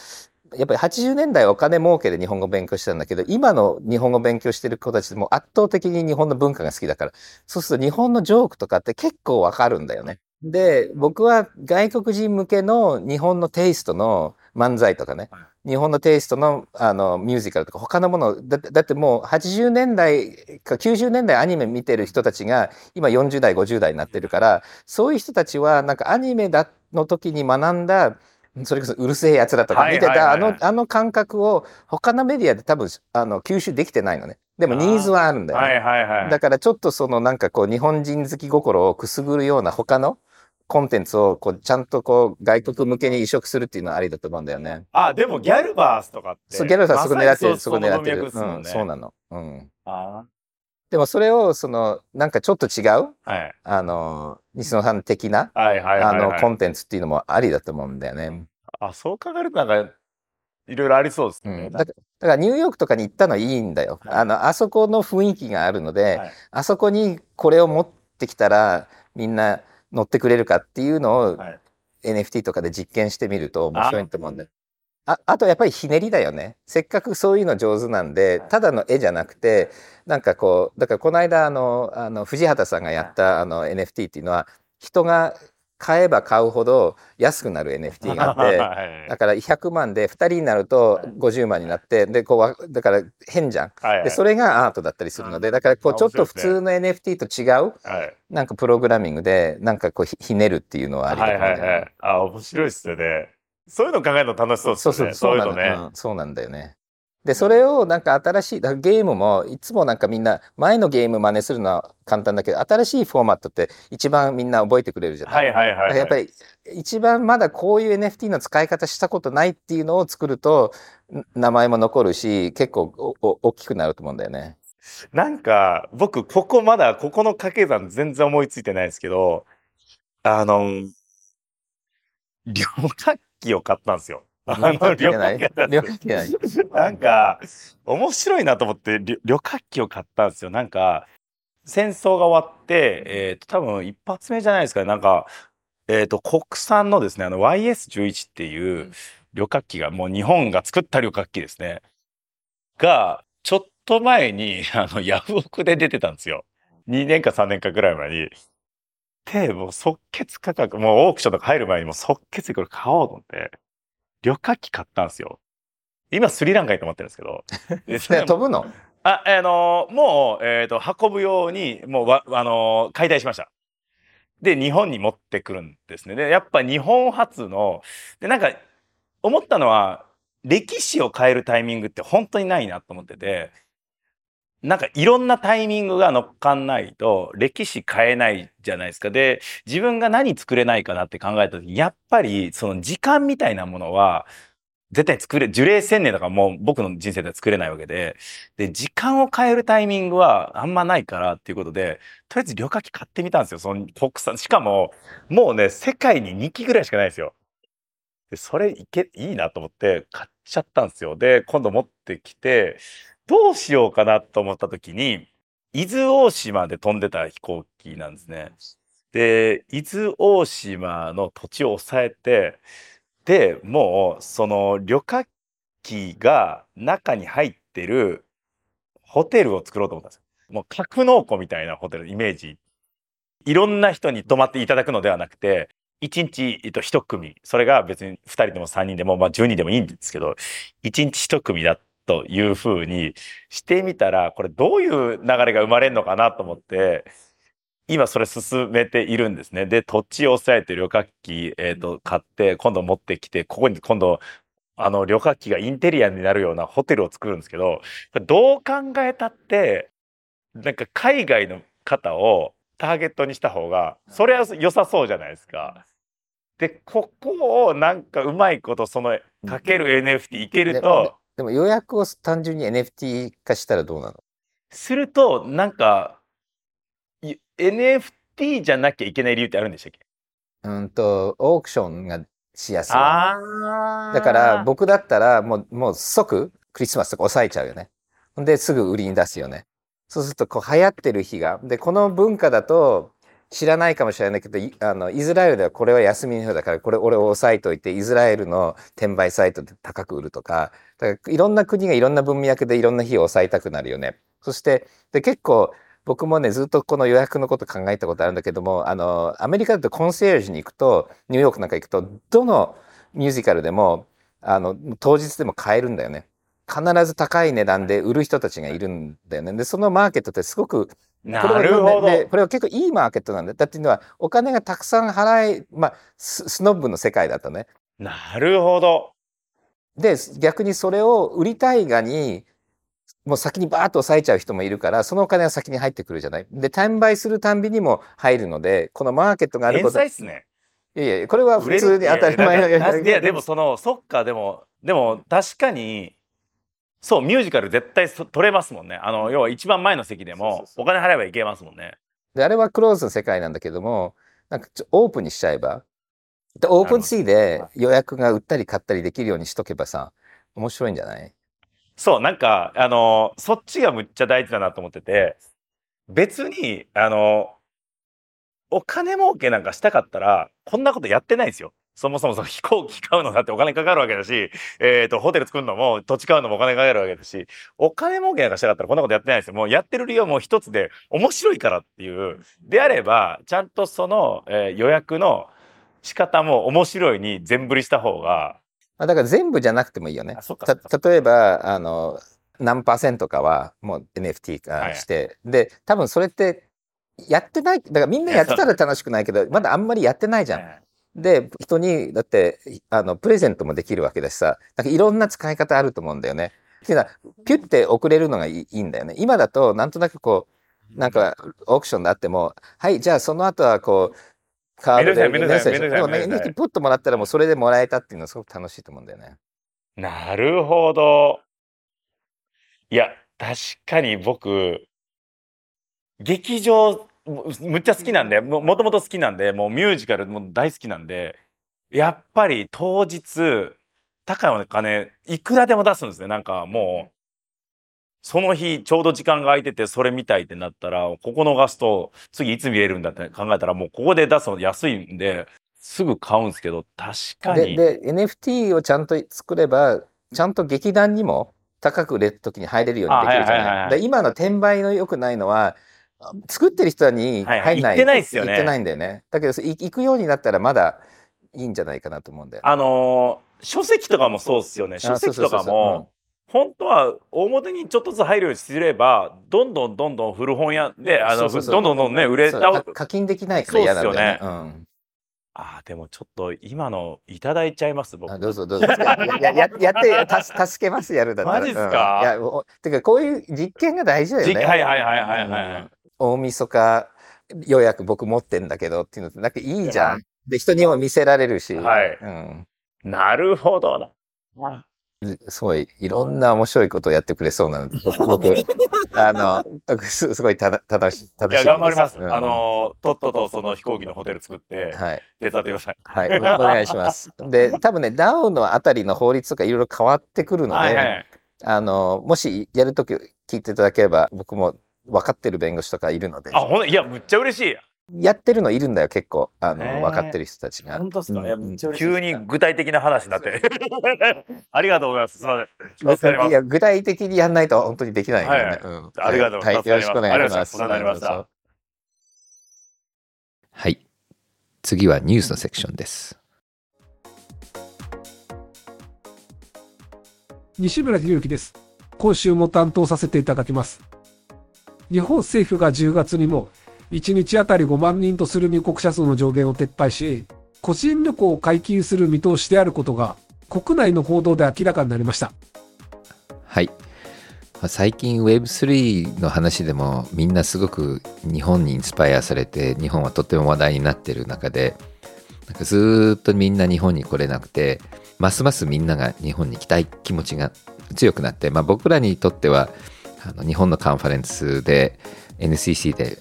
やっぱり80年代お金儲けで日本語勉強してたんだけど今の日本語勉強してる子たちも圧倒的に日本の文化が好きだからそうすると日本のジョークとかって結構わかるんだよね。で僕は外国人向けの日本のテイストの漫才とかね、日本のテイストのあのミュージカルとか他のものだってだってもう80年代か90年代アニメ見てる人たちが今40代50代になってるからそういう人たちはなんかアニメだの時に学んだそれこそうるせえやつらとか見てたあはいはい。はいはいのあの感覚を他のメディアで多分あの吸収できてないのね。でもニーズはあるんだよね、はいはいはい。だからちょっとそのなんかこう日本人好き心をくすぐるような他のコンテンツをこうちゃんとこう外国向けに移植するっていうのはありだと思うんだよね。あ、でもギャルバースとかって。そうギャルさんそこ狙ってる、そこ狙ってる。うん、そうなの。うん。あでもそれをそのなんかちょっと違うーはい。あの西野さん的なはいはいあはい、はい。のコンテンツっていうのもありだと思うんだよね。あ、そう考えるとなんか、いろいろありそうですね。うん、だからだからニューヨークとかに行ったのはいいんだよ。はいあのあそこの雰囲気があるので、はいあそこにこれを持ってきたらみんな乗ってくれるかっていうのをはい NFT とかで実験してみると面白いと思うんだよ。ああとやっぱりひねりだよね。せっかくそういうの上手なんで、ただの絵じゃなくて、なんかこう、だからこの間あの、あの藤畑さんがやったあの NFT っていうのは、人が買えば買うほど安くなる *laughs* NFT があって、はいだから100万で2人になると50万になって、で、こうわ、だから変じゃん。はいで、それがアートだったりするので、だからこうちょっと普通の NFT と違う、はい。なんかプログラミングで、なんかこうひひねるっていうのはありだとはい思うんだよねはいはい。あ、面白いっすよね。そういうの考えるの楽しそうですそうよね。そうそうなのそういうのね。うんそうなんだよね。でそれをなんか新しいゲームもいつもなんかみんな前のゲーム真似するのは簡単だけど新しいフォーマットって一番みんな覚えてくれるじゃない？はいはいはい、はい。だからやっぱり一番まだこういう NFT の使い方したことないっていうのを作るとん名前も残るし結構おお大きくなると思うんだよね。なんか、僕、ここまだ、ここの掛け算全然思いついてないですけど、あの、旅客機を買ったんですよ。あの、旅じゃない旅客機ないなんか、面白いなと思って旅、旅客機を買ったんですよ。なんか、戦争が終わって、えっ、と、多分一発目じゃないですかね。なんか、えっ、と、国産のですね、あの、YS11 っていう旅客機が、もう日本が作った旅客機ですね。が、ちょっと前に、あの、ヤフオクで出てたんですよ。2年か3年かぐらい前に。で、もう即決価格、もうオークションとか入る前にもう即決でこれ買おうと思って、旅客機買ったんですよ。今スリランカに泊まってるんですけど。*laughs* 飛ぶの？あ、あのもう、えっ、と、運ぶように、もうわ、あの解体しました。で、日本に持ってくるんですね。で、やっぱ日本初の、で、なんか、思ったのは、歴史を変えるタイミングって本当にないなと思ってて、なんかいろんなタイミングが乗っかんないと歴史変えないじゃないですか。で、自分が何作れないかなって考えた時に、やっぱりその時間みたいなものは、絶対作れ、樹齢千年とかもう僕の人生では作れないわけで、で、時間を変えるタイミングはあんまないからっていうことで、とりあえず旅客機買ってみたんですよ。その国産。しかも、もうね、世界に2機ぐらいしかないですよ。で、それいけ、いいなと思って買っちゃったんですよ。で、今度持ってきて、どうしようかなと思った時に、伊豆大島で飛んでた飛行機なんですね。で、伊豆大島の土地を抑えて、で、もう、その旅客機が中に入ってるホテルを作ろうと思ったんですよ。もう格納庫みたいなホテルの、イメージ。いろんな人に泊まっていただくのではなくて、1日、えっと、1組。それが別に2人でも3人でも、まあ10人でもいいんですけど、1日1組だっというふうにしてみたら、これどういう流れが生まれるのかなと思って、今それ進めているんですね。で、土地を抑えて旅客機、え、ー、と、買って、今度持ってきて、ここに今度、あの、旅客機がインテリアになるようなホテルを作るんですけど、どう考えたって、なんか海外の方をターゲットにした方が、それは良さそうじゃないですか。で、ここをなんかうまいことそのかける NFT いけると、でも予約を単純に NFT 化したらどうなの？すると、なんか、NFT じゃなきゃいけない理由ってあるんでしたっけ？うんと、オークションがしやすい。だから僕だったらもう、もう即クリスマスとか抑えちゃうよね。で、すぐ売りに出すよね。そうすると、こう流行ってる日が。で、この文化だと、知らないかもしれないけど、あの、イスラエルではこれは休みの日だから、これ俺を押さえといて、イスラエルの転売サイトで高く売るとか、だからいろんな国がいろんな文脈でいろんな日を抑えたくなるよね。そして、で、結構、僕もね、ずっとこの予約のこと考えたことあるんだけども、あの、アメリカだとコンシェルジュに行くと、ニューヨークなんか行くと、どのミュージカルでも、あの、当日でも買えるんだよね。必ず高い値段で売る人たちがいるんだよね。で、そのマーケットってすごくなるほど。これは結構いいマーケットなんだ。だっていうのは、お金がたくさん払い、まあ、スノブの世界だとね。なるほど。で、逆にそれを売りたいがに、もう先にバーッと抑えちゃう人もいるから、そのお金が先に入ってくるじゃない。で、転売するたんびにも入るので、このマーケットがあること。天才っすね。いやいや、これは普通に当たり前の。いや、でもその、そっか、でも、でも確かに、そう、ミュージカル絶対取れますもんね。あの、要は一番前の席でも、お金払えばいけますもんね。で、あれはクローズの世界なんだけども、なんかオープンにしちゃえば、でオープンシーで予約が売ったり買ったりできるようにしとけばさ、面白いんじゃない？そう、なんか、あの、そっちがむっちゃ大事だなと思ってて、別に、あの、お金儲けなんかしたかったら、こんなことやってないんですよ。そもそもその飛行機買うのだってお金かかるわけだし、えっ、ー、と、ホテル作るのも土地買うのもお金かかるわけだし、お金儲けなんかしたかったらこんなことやってないですよ。もうやってる理由はもう一つで面白いからっていう。であれば、ちゃんとその、えー、予約の仕方も面白いに全振りした方が。だから全部じゃなくてもいいよね。例えば、あの、何パーセントかはもう NFT 化して、はい、で、多分それってやってない、だからみんなやってたら楽しくないけど、まだあんまりやってないじゃん。はいで、人に、だって、あの、プレゼントもできるわけだしさ、なんかいろんな使い方あると思うんだよね。っていうのは、ピュッて送れるのがいいんだよね。今だと、なんとなくこう、なんか、オークションであっても、はい、じゃあその後はこう、カードでメッセージ。でもね、プッともらったらもうそれでもらえたっていうのはすごく楽しいと思うんだよね。なるほど。いや、確かに僕、劇場むっちゃ好きなんでもともと好きなんでもうミュージカルも大好きなんでやっぱり当日高いお金いくらでも出すんですね。なんかもうその日ちょうど時間が空いててそれ見たいってなったらここ逃すと次いつ見れるんだって考えたらもうここで出すの安いんですぐ買うんですけど確かに。でで NFT をちゃんと作ればちゃんと劇団にも高く売れる時に入れるようにできるじゃない。今の転売の良くないのは作ってる人に入んない。はいってないですよね。行ってないんだよね。だけど、行くようになったらまだいいんじゃないかなと思うんだよ、あのー、書籍とかもそうですよね。書籍とかも、本当は表にちょっとずつ入るようにすればどんどんどんどん古本屋であのそうそうそうどんどんどんね売れた課金できないから嫌なんだよね。うんあーでもちょっと今のいただいちゃいます僕あどうぞどうぞ。ややややってたす助けますやるだったら。マジっすか？うんいやおてかこういう実験が大事だよね。じはいはいはいはいはいうん大晦日予約僕持ってんだけどっていうのってなんかいいじゃん。で人にも見せられるし。はいうん。なるほどな。すごいいろんな面白いことをやってくれそうなので僕 *laughs* あのすすごいただ楽しいや楽しみです頑張ります。うんあのとっととその飛行機のホテル作ってはい手伝ってください。はいお願いします。*laughs* で多分ね DAO のあたりの法律とかいろいろ変わってくるので、はいはい。あのもしやるとき聞いていただければ僕も分かってる弁護士とかいるのであほんいやむっちゃ嬉しい。やってるのいるんだよ結構あの、分かってる人たちが。本当ですか？うんいやむっちゃ嬉しい。急に具体的な話になって。*laughs* ありがとうございます。すみません。いや具体的にやんないと本当にできないからね。はいうんありがとうはい、助かりますよろしくお願いします。ありがとうございますお世話になりましたはい。次はニュースのセクションです。西村博之です。今週も担当させていただきます。日本政府が10月にも、1日あたり5万人とする入国者数の上限を撤廃し、個人旅行を解禁する見通しであることが、国内の報道で明らかになりました。はい。最近 Web3 の話でもみんなすごく日本にインスパイアされて日本はとっても話題になってる中でなんかずっとみんな日本に来れなくてますますみんなが日本に来たい気持ちが強くなって、まあ、僕らにとってはあの日本のカンファレンスで NCC で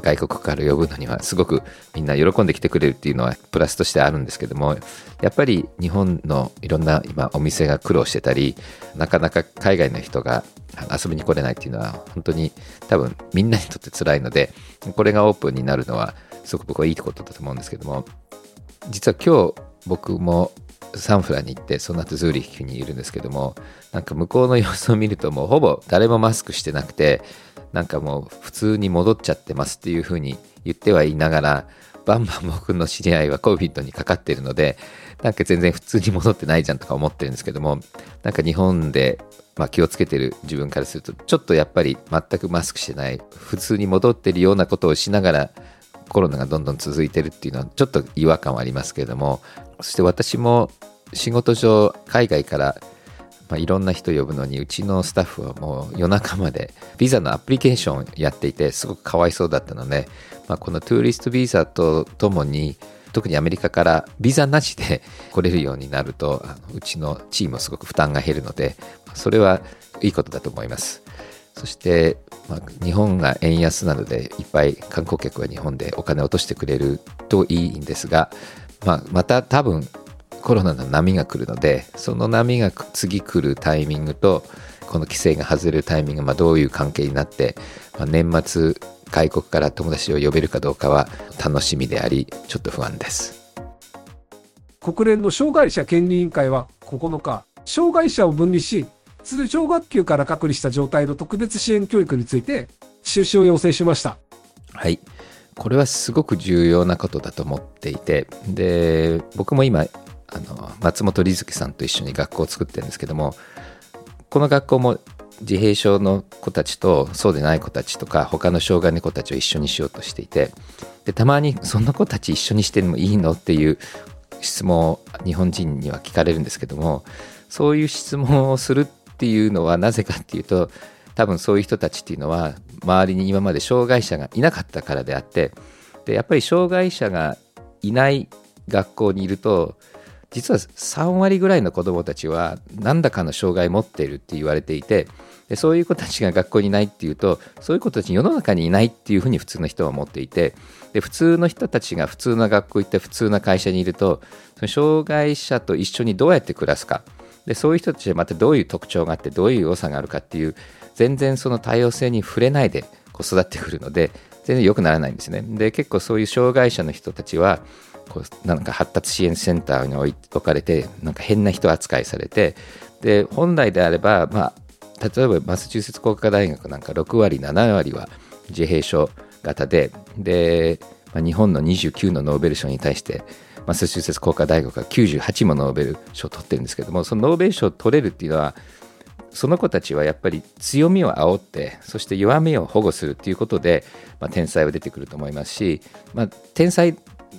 外国から呼ぶのにはすごくみんな喜んで来てくれるっていうのはプラスとしてあるんですけどもやっぱり日本のいろんな今お店が苦労してたりなかなか海外の人が遊びに来れないっていうのは本当に多分みんなにとって辛いのでこれがオープンになるのはすごく僕はいいことだと思うんですけども実は今日僕もサンフラに行ってその後ズーリッヒにいるんですけどもなんか向こうの様子を見るともうほぼ誰もマスクしてなくてなんかもう普通に戻っちゃってますっていうふうに言ってはいながらバンバン僕の知り合いは COVID にかかってるのでなんか全然普通に戻ってないじゃんとか思ってるんですけどもなんか日本でまあ気をつけてる自分からするとちょっとやっぱり全くマスクしてない普通に戻ってるようなことをしながらコロナがどんどん続いてるっていうのはちょっと違和感はありますけれどもそして私も仕事上海外からまあ、いろんな人呼ぶのにうちのスタッフはもう夜中までビザのアプリケーションをやっていてすごくかわいそうだったので、まあ、このトゥーリストビザとともに特にアメリカからビザなしで *laughs* 来れるようになるとあのうちのチームもすごく負担が減るのでそれはいいことだと思います。そして、まあ、日本が円安なのでいっぱい観光客が日本でお金を落としてくれるといいんですが、まあ、また多分コロナの波が来るのでその波が次来るタイミングとこの規制が外れるタイミングがまあどういう関係になって、まあ、年末外国から友達を呼べるかどうかは楽しみでありちょっと不安です国連の障害者権利委員会は9日、障害者を分離し、通常学級から隔離した状態の特別支援教育について、中止を要請しました。はいこれはすごく重要なことだと思っていてで僕も今あの松本里月さんと一緒に学校を作ってるんですけどもこの学校も自閉症の子たちとそうでない子たちとか他の障害の子たちを一緒にしようとしていてでたまにそんな子たち一緒にしてもいいのっていう質問を日本人には聞かれるんですけどもそういう質問をするっていうのはなぜかっていうと多分そういう人たちっていうのは周りに今まで障害者がいなかったからであってでやっぱり障害者がいない学校にいると実は3割ぐらいの子どもたちは何らかの障害を持っているって言われていてでそういう子たちが学校にいないっていうとそういう子たち世の中にいないっていうふうに普通の人は思っていてで普通の人たちが普通の学校行って普通な会社にいるとその障害者と一緒にどうやって暮らすか。でそういう人たちはまたどういう特徴があってどういう良さがあるかっていう全然その多様性に触れないで育ってくるので全然良くならないんですね。で結構そういう障害者の人たちはこうなんか発達支援センターに置かれてなんか変な人扱いされてで本来であれば、まあ、例えばマサチューセッツ工科大学なんか6割7割は自閉症型でで、まあ、日本の29のノーベル賞に対してマサチューセッツ工科大学が98もノーベル賞を取ってるんですけどもそのノーベル賞を取れるっていうのはその子たちはやっぱり強みを煽ってそして弱みを保護するっていうことで、まあ、天才は出てくると思いますし、まあ、天才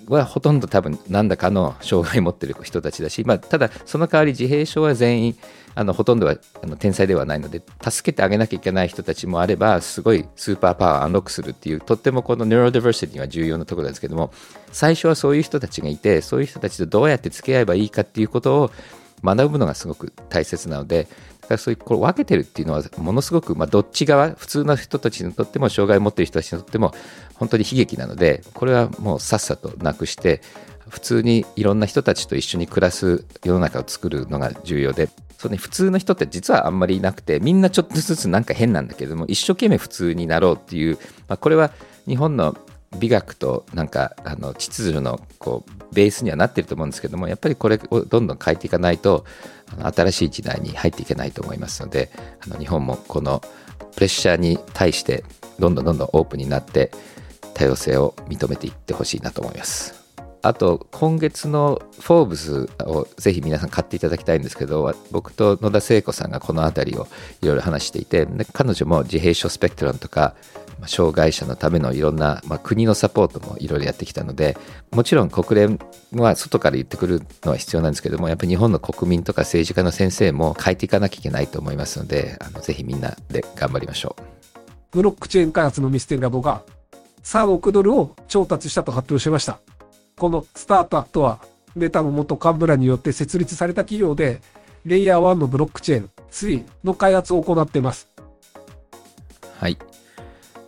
はほとんど多分何らかの障害を持ってる人たちだし、まあ、ただその代わり自閉症は全員あのほとんどはあの天才ではないので助けてあげなきゃいけない人たちもあればすごいスーパーパワーをアンロックするっていうとってもこのニューロディバーシティは重要なところなんですけども最初はそういう人たちがいてそういう人たちとどうやって付き合えばいいかっていうことを学ぶのがすごく大切なのでからそういうこう分けてるっていうのはものすごく、まあ、どっち側普通の人たちにとっても障害を持っている人たちにとっても本当に悲劇なのでこれはもうさっさとなくして普通にいろんな人たちと一緒に暮らす世の中を作るのが重要でそう、ね、普通の人って実はあんまりいなくてみんなちょっとずつなんか変なんだけども一生懸命普通になろうっていう、まあ、これは日本の美学となんかあの秩序のこうベースにはなってると思うんですけどもやっぱりこれをどんどん変えていかないとあの新しい時代に入っていけないと思いますのであの日本もこのプレッシャーに対してどんどんどんどんオープンになって多様性を認めていってほしいなと思います。あと今月の「フォーブス」をぜひ皆さん買っていただきたいんですけど僕と野田聖子さんがこの辺りをいろいろ話していて彼女も自閉症スペクトラムとか障害者のためのいろんな、まあ、国のサポートもいろいろやってきたのでもちろん国連は外から言ってくるのは必要なんですけどもやっぱり日本の国民とか政治家の先生も変えていかなきゃいけないと思いますのであのぜひみんなで頑張りましょう。ブロックチェーン開発のミステンラボが3億ドルを調達したと発表しました。このスタートアップはメタの元幹部らによって設立された企業でレイヤー1のブロックチェーン SWI の開発を行っています。はい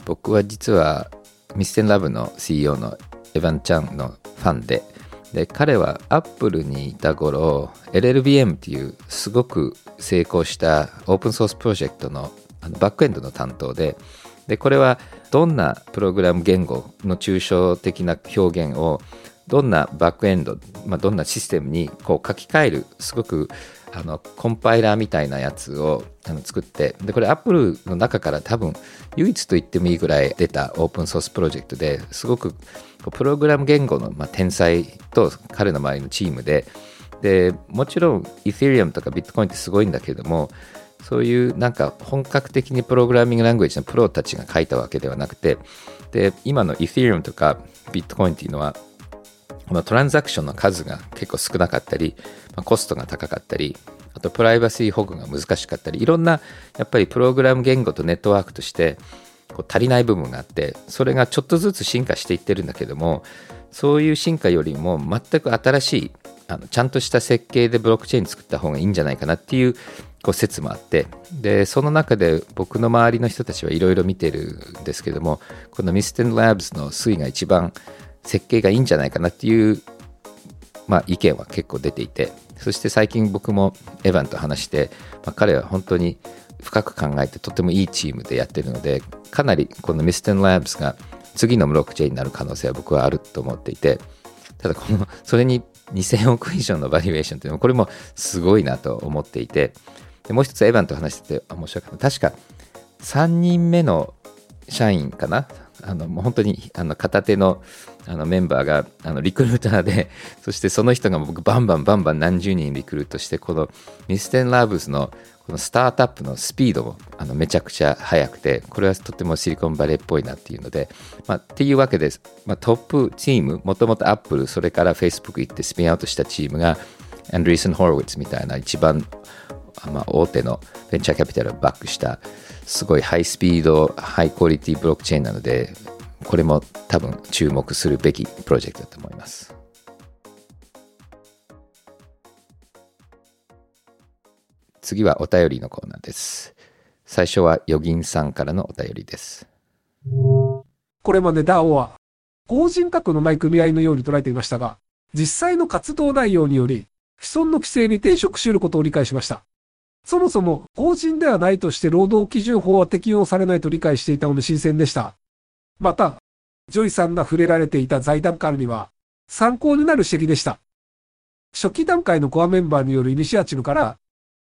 僕は実はミステンラブの CEO のエヴァン・チャンのファンでで彼はアップルにいた頃 LLVM っていうすごく成功したオープンソースプロジェクトのあのバックエンドの担当ででこれはどんなプログラム言語の抽象的な表現をどんなバックエンド、まあ、どんなシステムにこう書き換えるすごくあのコンパイラーみたいなやつをあの作ってでこれ Apple の中から多分唯一と言ってもいいぐらい出たオープンソースプロジェクトですごくプログラム言語の、まあ、天才と彼の周りのチームででもちろん Ethereum とか Bitcoin ってすごいんだけどもそういうなんか本格的にプログラミングラングエージのプロたちが書いたわけではなくてで今の Ethereum とか Bitcoin っていうのはこのトランザクションの数が結構少なかったり、まあ、コストが高かったり、あとプライバシー保護が難しかったり、いろんなやっぱりプログラム言語とネットワークとしてこう足りない部分があって、それがちょっとずつ進化していってるんだけども、そういう進化よりも全く新しい、あのちゃんとした設計でブロックチェーン作った方がいいんじゃないかなっていうこう説もあって。でその中で僕の周りの人たちはいろいろ見てるんですけどもこのミステンラブズの推移が一番設計がいいんじゃないかなっていう、まあ、意見は結構出ていて。そして最近僕もエヴァンと話して、まあ、彼は本当に深く考えてとてもいいチームでやってるのでかなりこのミステンラブスが次のブロックチェーンになる可能性は僕はあると思っていてただこのそれに2000億以上のバリエーションというのはこれもすごいなと思っていてでもう一つエヴァンと話してて面白かった。確か3人目の社員かな？あのもう本当にあの片手のあのメンバーがあのリクルーターで *laughs* そしてその人が僕バンバンバンバン何十人リクルートしてこのミステンラブズのこのスタートアップのスピードもあのめちゃくちゃ速くてこれはとてもシリコンバレーっぽいなっていうので、まあ、っていうわけです、まあ、トップチームもともとアップルそれからフェイスブック行ってスピンアウトしたチームがアンドリーセン・ホロウィッツみたいな一番、まあ、大手のベンチャーキャピタルをバックしたすごいハイスピードハイクオリティブロックチェーンなのでこれも多分注目するべきプロジェクトだと思います。次はお便りのコーナーです。最初はヨギンさんからのお便りです。これまで DAO は法人格のない組合のように捉えていましたが、実際の活動内容により、既存の規制に抵触し得ることを理解しました。そもそも法人ではないとして労働基準法は適用されないと理解していたので新鮮でした。また、ジョイさんが触れられていた財団管理は参考になる指摘でした。初期段階のコアメンバーによるイニシアチブから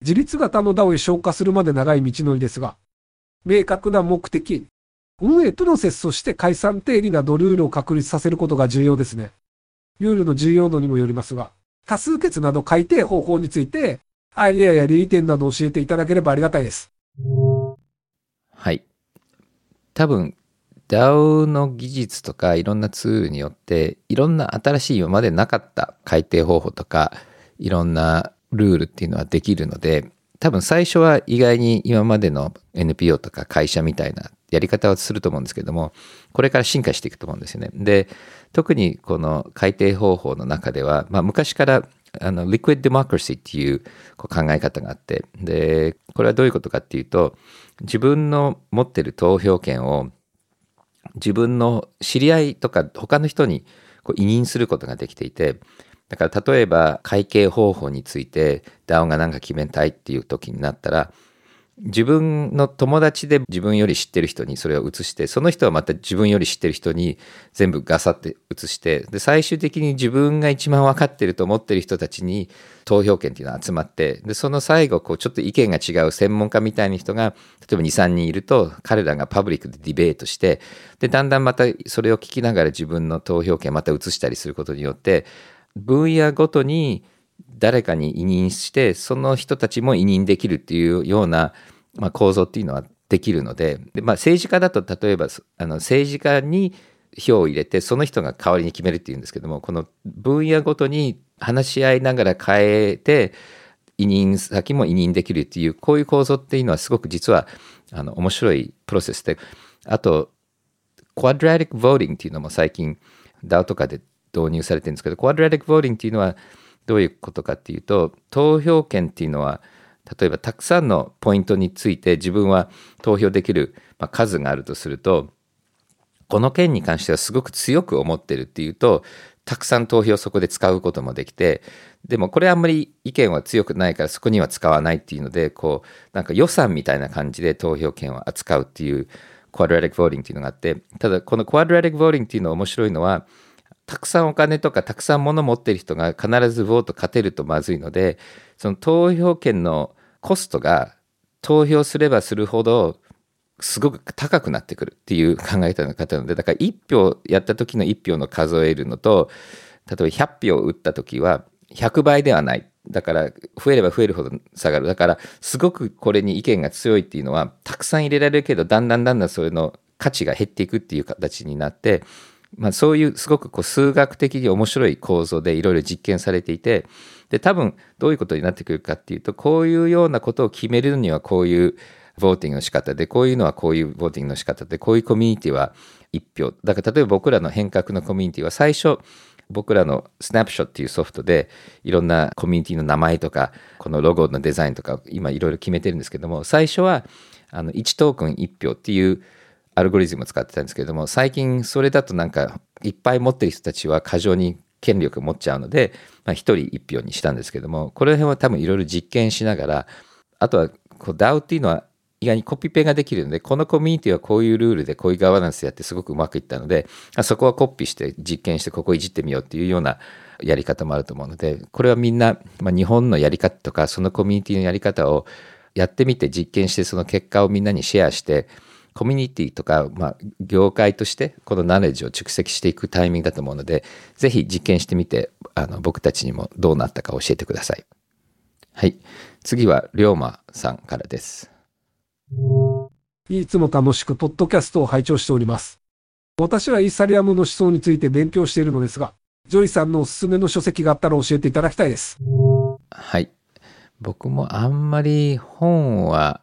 自立型の DAO へ消化するまで長い道のりですが、明確な目的、運営プロセスとして解散定理などルールを確立させることが重要ですね。ルールの重要度にもよりますが、多数決など改定方法についてアイデアや利点など教えていただければありがたいです。はい。多分 DAO の技術とかいろんなツールによっていろんな新しい今までなかった改定方法とかいろんなルールっていうのはできるので多分最初は意外に今までの NPO とか会社みたいなやり方をすると思うんですけどもこれから進化していくと思うんですよね。で特にこの改定方法の中では、まあ、昔からあの Liquid Democracy っていうこう考え方があってでこれはどういうことかっていうと自分の持ってる投票権を自分の知り合いとか他の人にこう委任することができていてだから例えば会計方法について DAO が何か決めたいっていう時になったら自分の友達で自分より知ってる人にそれを移してその人はまた自分より知ってる人に全部ガサって移してで最終的に自分が一番分かってると思ってる人たちに投票権っていうのが集まってでその最後こうちょっと意見が違う専門家みたいな人が例えば23人いると彼らがパブリックでディベートしてでだんだんまたそれを聞きながら自分の投票権また移したりすることによって分野ごとに誰かに委任してその人たちも委任できるっていうような、まあ、構造っていうのはできるのでで、まあ、政治家だと例えばあの政治家に票を入れてその人が代わりに決めるっていうんですけどもこの分野ごとに話し合いながら変えて委任先も委任できるっていうこういう構造っていうのはすごく実はあの面白いプロセスであとクワドラティック・ボーティングっていうのも最近 DAO とかで導入されてるんですけどクワドラティック・ボーティングっていうのはどういうことかっていうと投票権っていうのは例えばたくさんのポイントについて自分は投票できる、ま、数があるとするとこの件に関してはすごく強く思ってるっていうとたくさん投票そこで使うこともできてでもこれあんまり意見は強くないからそこには使わないっていうのでこうなんか予算みたいな感じで投票権を扱うっていうクワドラティック・ボーティングっていうのがあってただこのクワドラティック・ボーティングっていうの面白いのはたくさんお金とかたくさん物持ってる人が必ずボート勝てるとまずいのでその投票権のコストが投票すればするほどすごく高くなってくるっていう考え方の方なのでだから1票やった時の1票の数えるのと例えば100票打った時は100倍ではない。だから増えれば増えるほど下がる。だからすごくこれに意見が強いっていうのはたくさん入れられるけどだんだんだんだんそれの価値が減っていくっていう形になってまあ、そういうすごくこう数学的に面白い構造でいろいろ実験されていてで多分どういうことになってくるかっていうとこういうようなことを決めるにはこういうボーティングの仕方でこういうのはこういうボーティングの仕方でこういうコミュニティは1票。だから例えば僕らの変革のコミュニティは最初僕らのスナップショットっていうソフトでいろんなコミュニティの名前とかこのロゴのデザインとか今いろいろ決めてるんですけども最初はあの1トークン1票っていうアルゴリズムを使ってたんですけれども最近それだとなんかいっぱい持ってる人たちは過剰に権力持っちゃうので、まあ、1人1票にしたんですけどもこの辺は多分いろいろ実験しながらあとはこう DAO っていうのは意外にコピペができるのでこのコミュニティはこういうルールでこういうガバナンスやってすごくうまくいったのでそこはコピーして実験してここいじってみようっていうようなやり方もあると思うのでこれはみんな、まあ、日本のやり方とかそのコミュニティのやり方をやってみて実験してその結果をみんなにシェアしてコミュニティとか、まあ、業界としてこのナレッジを蓄積していくタイミングだと思うのでぜひ実験してみてあの僕たちにもどうなったか教えてください。はい次は龍馬さんからです。いつも楽しくポッドキャストを拝聴しております。私はイーサリアムの思想について勉強しているのですが、ジョイさんのおすすめの書籍があったら教えていただきたいです。はい。僕もあんまり本は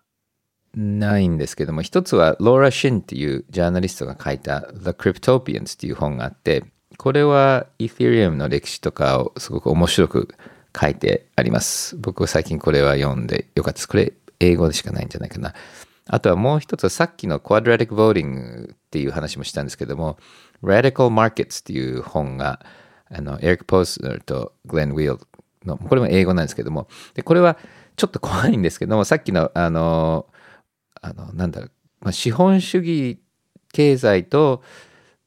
ないんですけども、一つはローラ・シンっていうジャーナリストが書いた The Cryptopians っていう本があって、これは Ethereum の歴史とかをすごく面白く書いてあります。僕は最近これは読んでよかったです。これ英語でしかないんじゃないかな。あとはもう一つはさっきの Quadratic Voting っていう話もしたんですけども、Radical Markets っていう本が、あの、エリック・ポースナーとグレン・ウィールの、これも英語なんですけども、で、これはちょっと怖いんですけども、さっきの、あの、あの、なんだろう、まあ、資本主義経済と、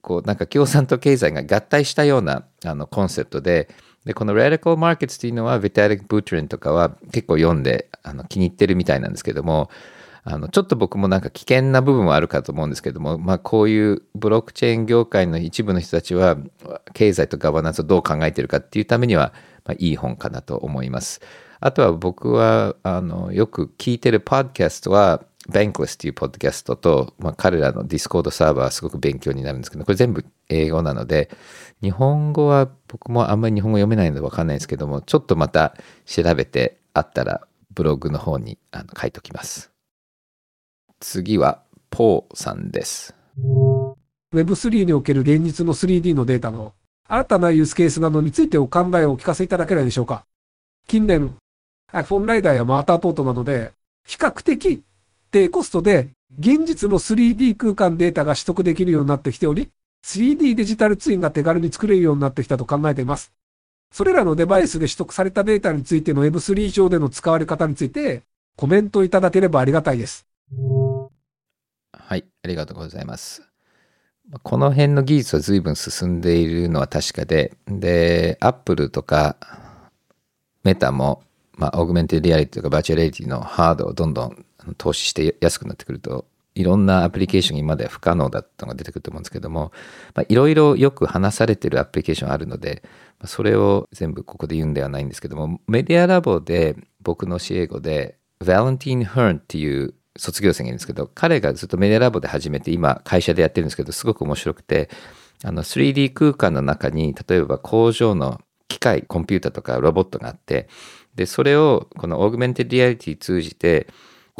こう、なんか共産党経済が合体したようなあのコンセプトで、で、この Radical Markets っていうのは、ヴィタリック・ブートリンとかは結構読んであの気に入ってるみたいなんですけども、あの、ちょっと僕もなんか危険な部分はあるかと思うんですけども、まあこういうブロックチェーン業界の一部の人たちは、経済とガバナンスをどう考えてるかっていうためには、まあ、いい本かなと思います。あとは僕は、あの、よく聞いてるポッドキャストは、 Bankless っていうポッドキャストと、まあ、彼らの Discord サーバーはすごく勉強になるんですけど、これ全部英語なので、日本語は僕もあんまり日本語読めないのでわかんないんですけども、ちょっとまた調べてあったらブログの方にあの書いておきます。次は、ポーさんです。Web3 における現実の 3D のデータの新たなユースケースなどについてお考えをお聞かせいただけないでしょうか。近年、iPhone ライダーやマーターポートなどで、比較的低コストで現実の 3D 空間データが取得できるようになってきており、3D デジタルツインが手軽に作れるようになってきたと考えています。それらのデバイスで取得されたデータについての Web3 上での使われ方についてコメントいただければありがたいです。はい、ありがとうございます。この辺の技術は随分進んでいるのは確かで、で、Apple とかメタも、まあ、オーグメンティリアリティとかバーチャルリアリティのハードをどんどん投資して安くなってくると、いろんなアプリケーション今まで不可能だったのが出てくると思うんですけども、まあ、いろいろよく話されてるアプリケーションあるので、それを全部ここで言うんではないんですけども、メディアラボで僕の教え子で、ヴァレンティン・ヘーンっていう卒業生がいるんですけど、彼がずっとメディアラボで始めて、今会社でやってるんですけど、すごく面白くて、あの 3D 空間の中に、例えば工場の機械、コンピューターとかロボットがあって、で、それをこの augmented reality 通じて、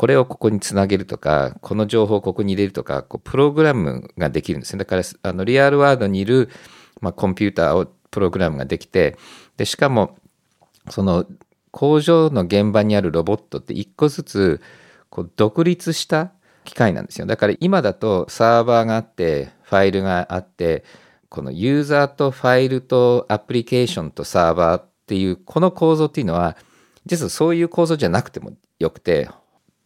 これをここにつなげるとか、この情報をここに入れるとか、こうプログラムができるんですね。だから、あの real world にいる、まあ、コンピューターをプログラムができて、で、しかも、その工場の現場にあるロボットって一個ずつこう独立した機械なんですよ。だから今だとサーバーがあって、ファイルがあって、このユーザーとファイルとアプリケーションとサーバーっていうこの構造っていうのは実はそういう構造じゃなくてもよくて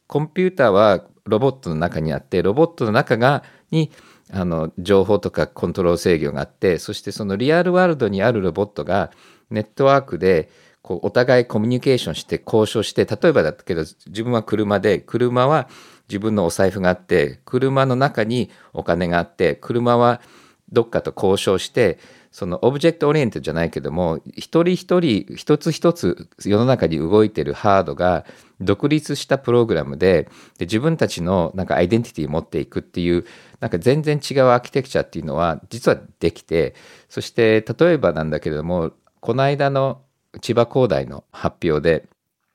コンピューターはロボットの中にあってロボットの中がにあの情報とかコントロール制御があってそしてそのリアルワールドにあるロボットがネットワークでこうお互いコミュニケーションして交渉して例えばだけど自分は車で車は自分のお財布があって車の中にお金があって車はどっかと交渉してそのオブジェクトオリエントじゃないけども一人一人一つ一つ世の中に動いてるハードが独立したプログラムでで自分たちのなんかアイデンティティを持っていくっていうなんか全然違うアーキテクチャっていうのは実はできてそして例えばなんだけれどもこの間の千葉工大の発表で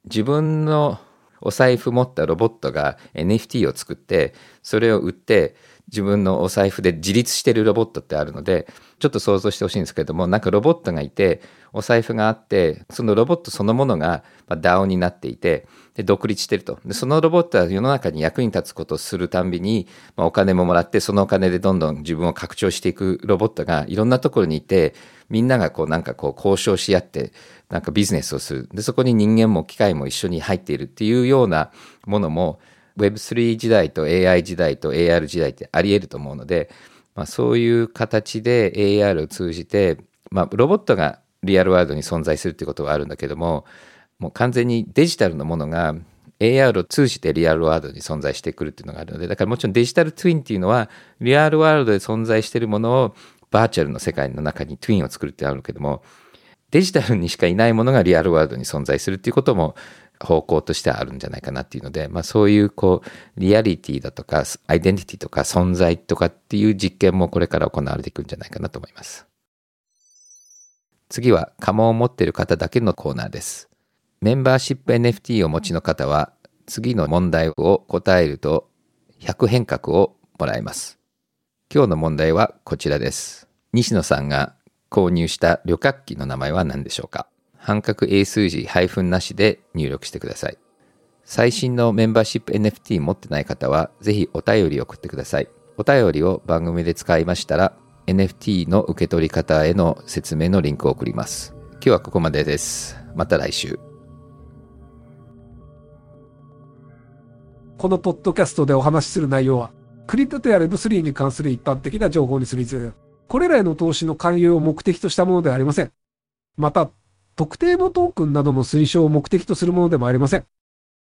自分のお財布持ったロボットが NFT を作ってそれを売って自分のお財布で自立してるロボットってあるのでちょっと想像してほしいんですけれどもなんかロボットがいてお財布があってそのロボットそのものが DAO になっていてで独立してると。でそのロボットは世の中に役に立つことをするたんびに、まあ、お金ももらってそのお金でどんどん自分を拡張していくロボットがいろんなところにいてみんながこうなんかこう交渉し合ってなんかビジネスをする。でそこに人間も機械も一緒に入っているっていうようなものも Web3 時代と AI 時代と AR 時代ってあり得ると思うので、まあ、そういう形で AR を通じて、まあ、ロボットがリアルワールドに存在するっていうことはあるんだけどももう完全にデジタルのものが AR を通じてリアルワールドに存在してくるっていうのがあるのでだからもちろんデジタルトゥインっていうのはリアルワールドで存在してるものをバーチャルの世界の中にトゥインを作るってあるけどもデジタルにしかいないものがリアルワールドに存在するっていうことも方向としてはあるんじゃないかなっていうので、まあ、そういうこうリアリティだとかアイデンティティとか存在とかっていう実験もこれから行われていくんじゃないかなと思います。次は家紋を持っている方だけのコーナーです。メンバーシップ NFT をお持ちの方は次の問題を答えると100変革をもらえます。今日の問題はこちらです。西野さんが購入した旅客機の名前は何でしょうか？半角英数字ハイフンなしで入力してください。最新のメンバーシップ NFT 持ってない方は、ぜひお便り送ってください。お便りを番組で使いましたら、NFT の受け取り方への説明のリンクを送ります。今日はここまでです。また来週。このポッドキャストでお話しする内容は、クリプトや Web3 に関する一般的な情報にすりず、これらへの投資の勧誘を目的としたものではありません。また、特定のトークンなどの推奨を目的とするものでもありません。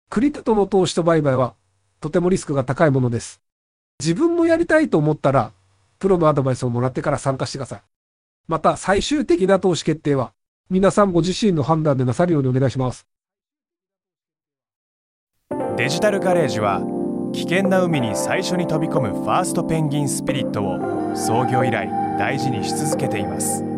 クリプトの投資と売買は、とてもリスクが高いものです。自分もやりたいと思ったら、プロのアドバイスをもらってから参加してください。また、最終的な投資決定は、皆さんご自身の判断でなさるようにお願いします。デジタルガレージは危険な海に最初に飛び込むファーストペンギンスピリットを創業以来大事にし続けています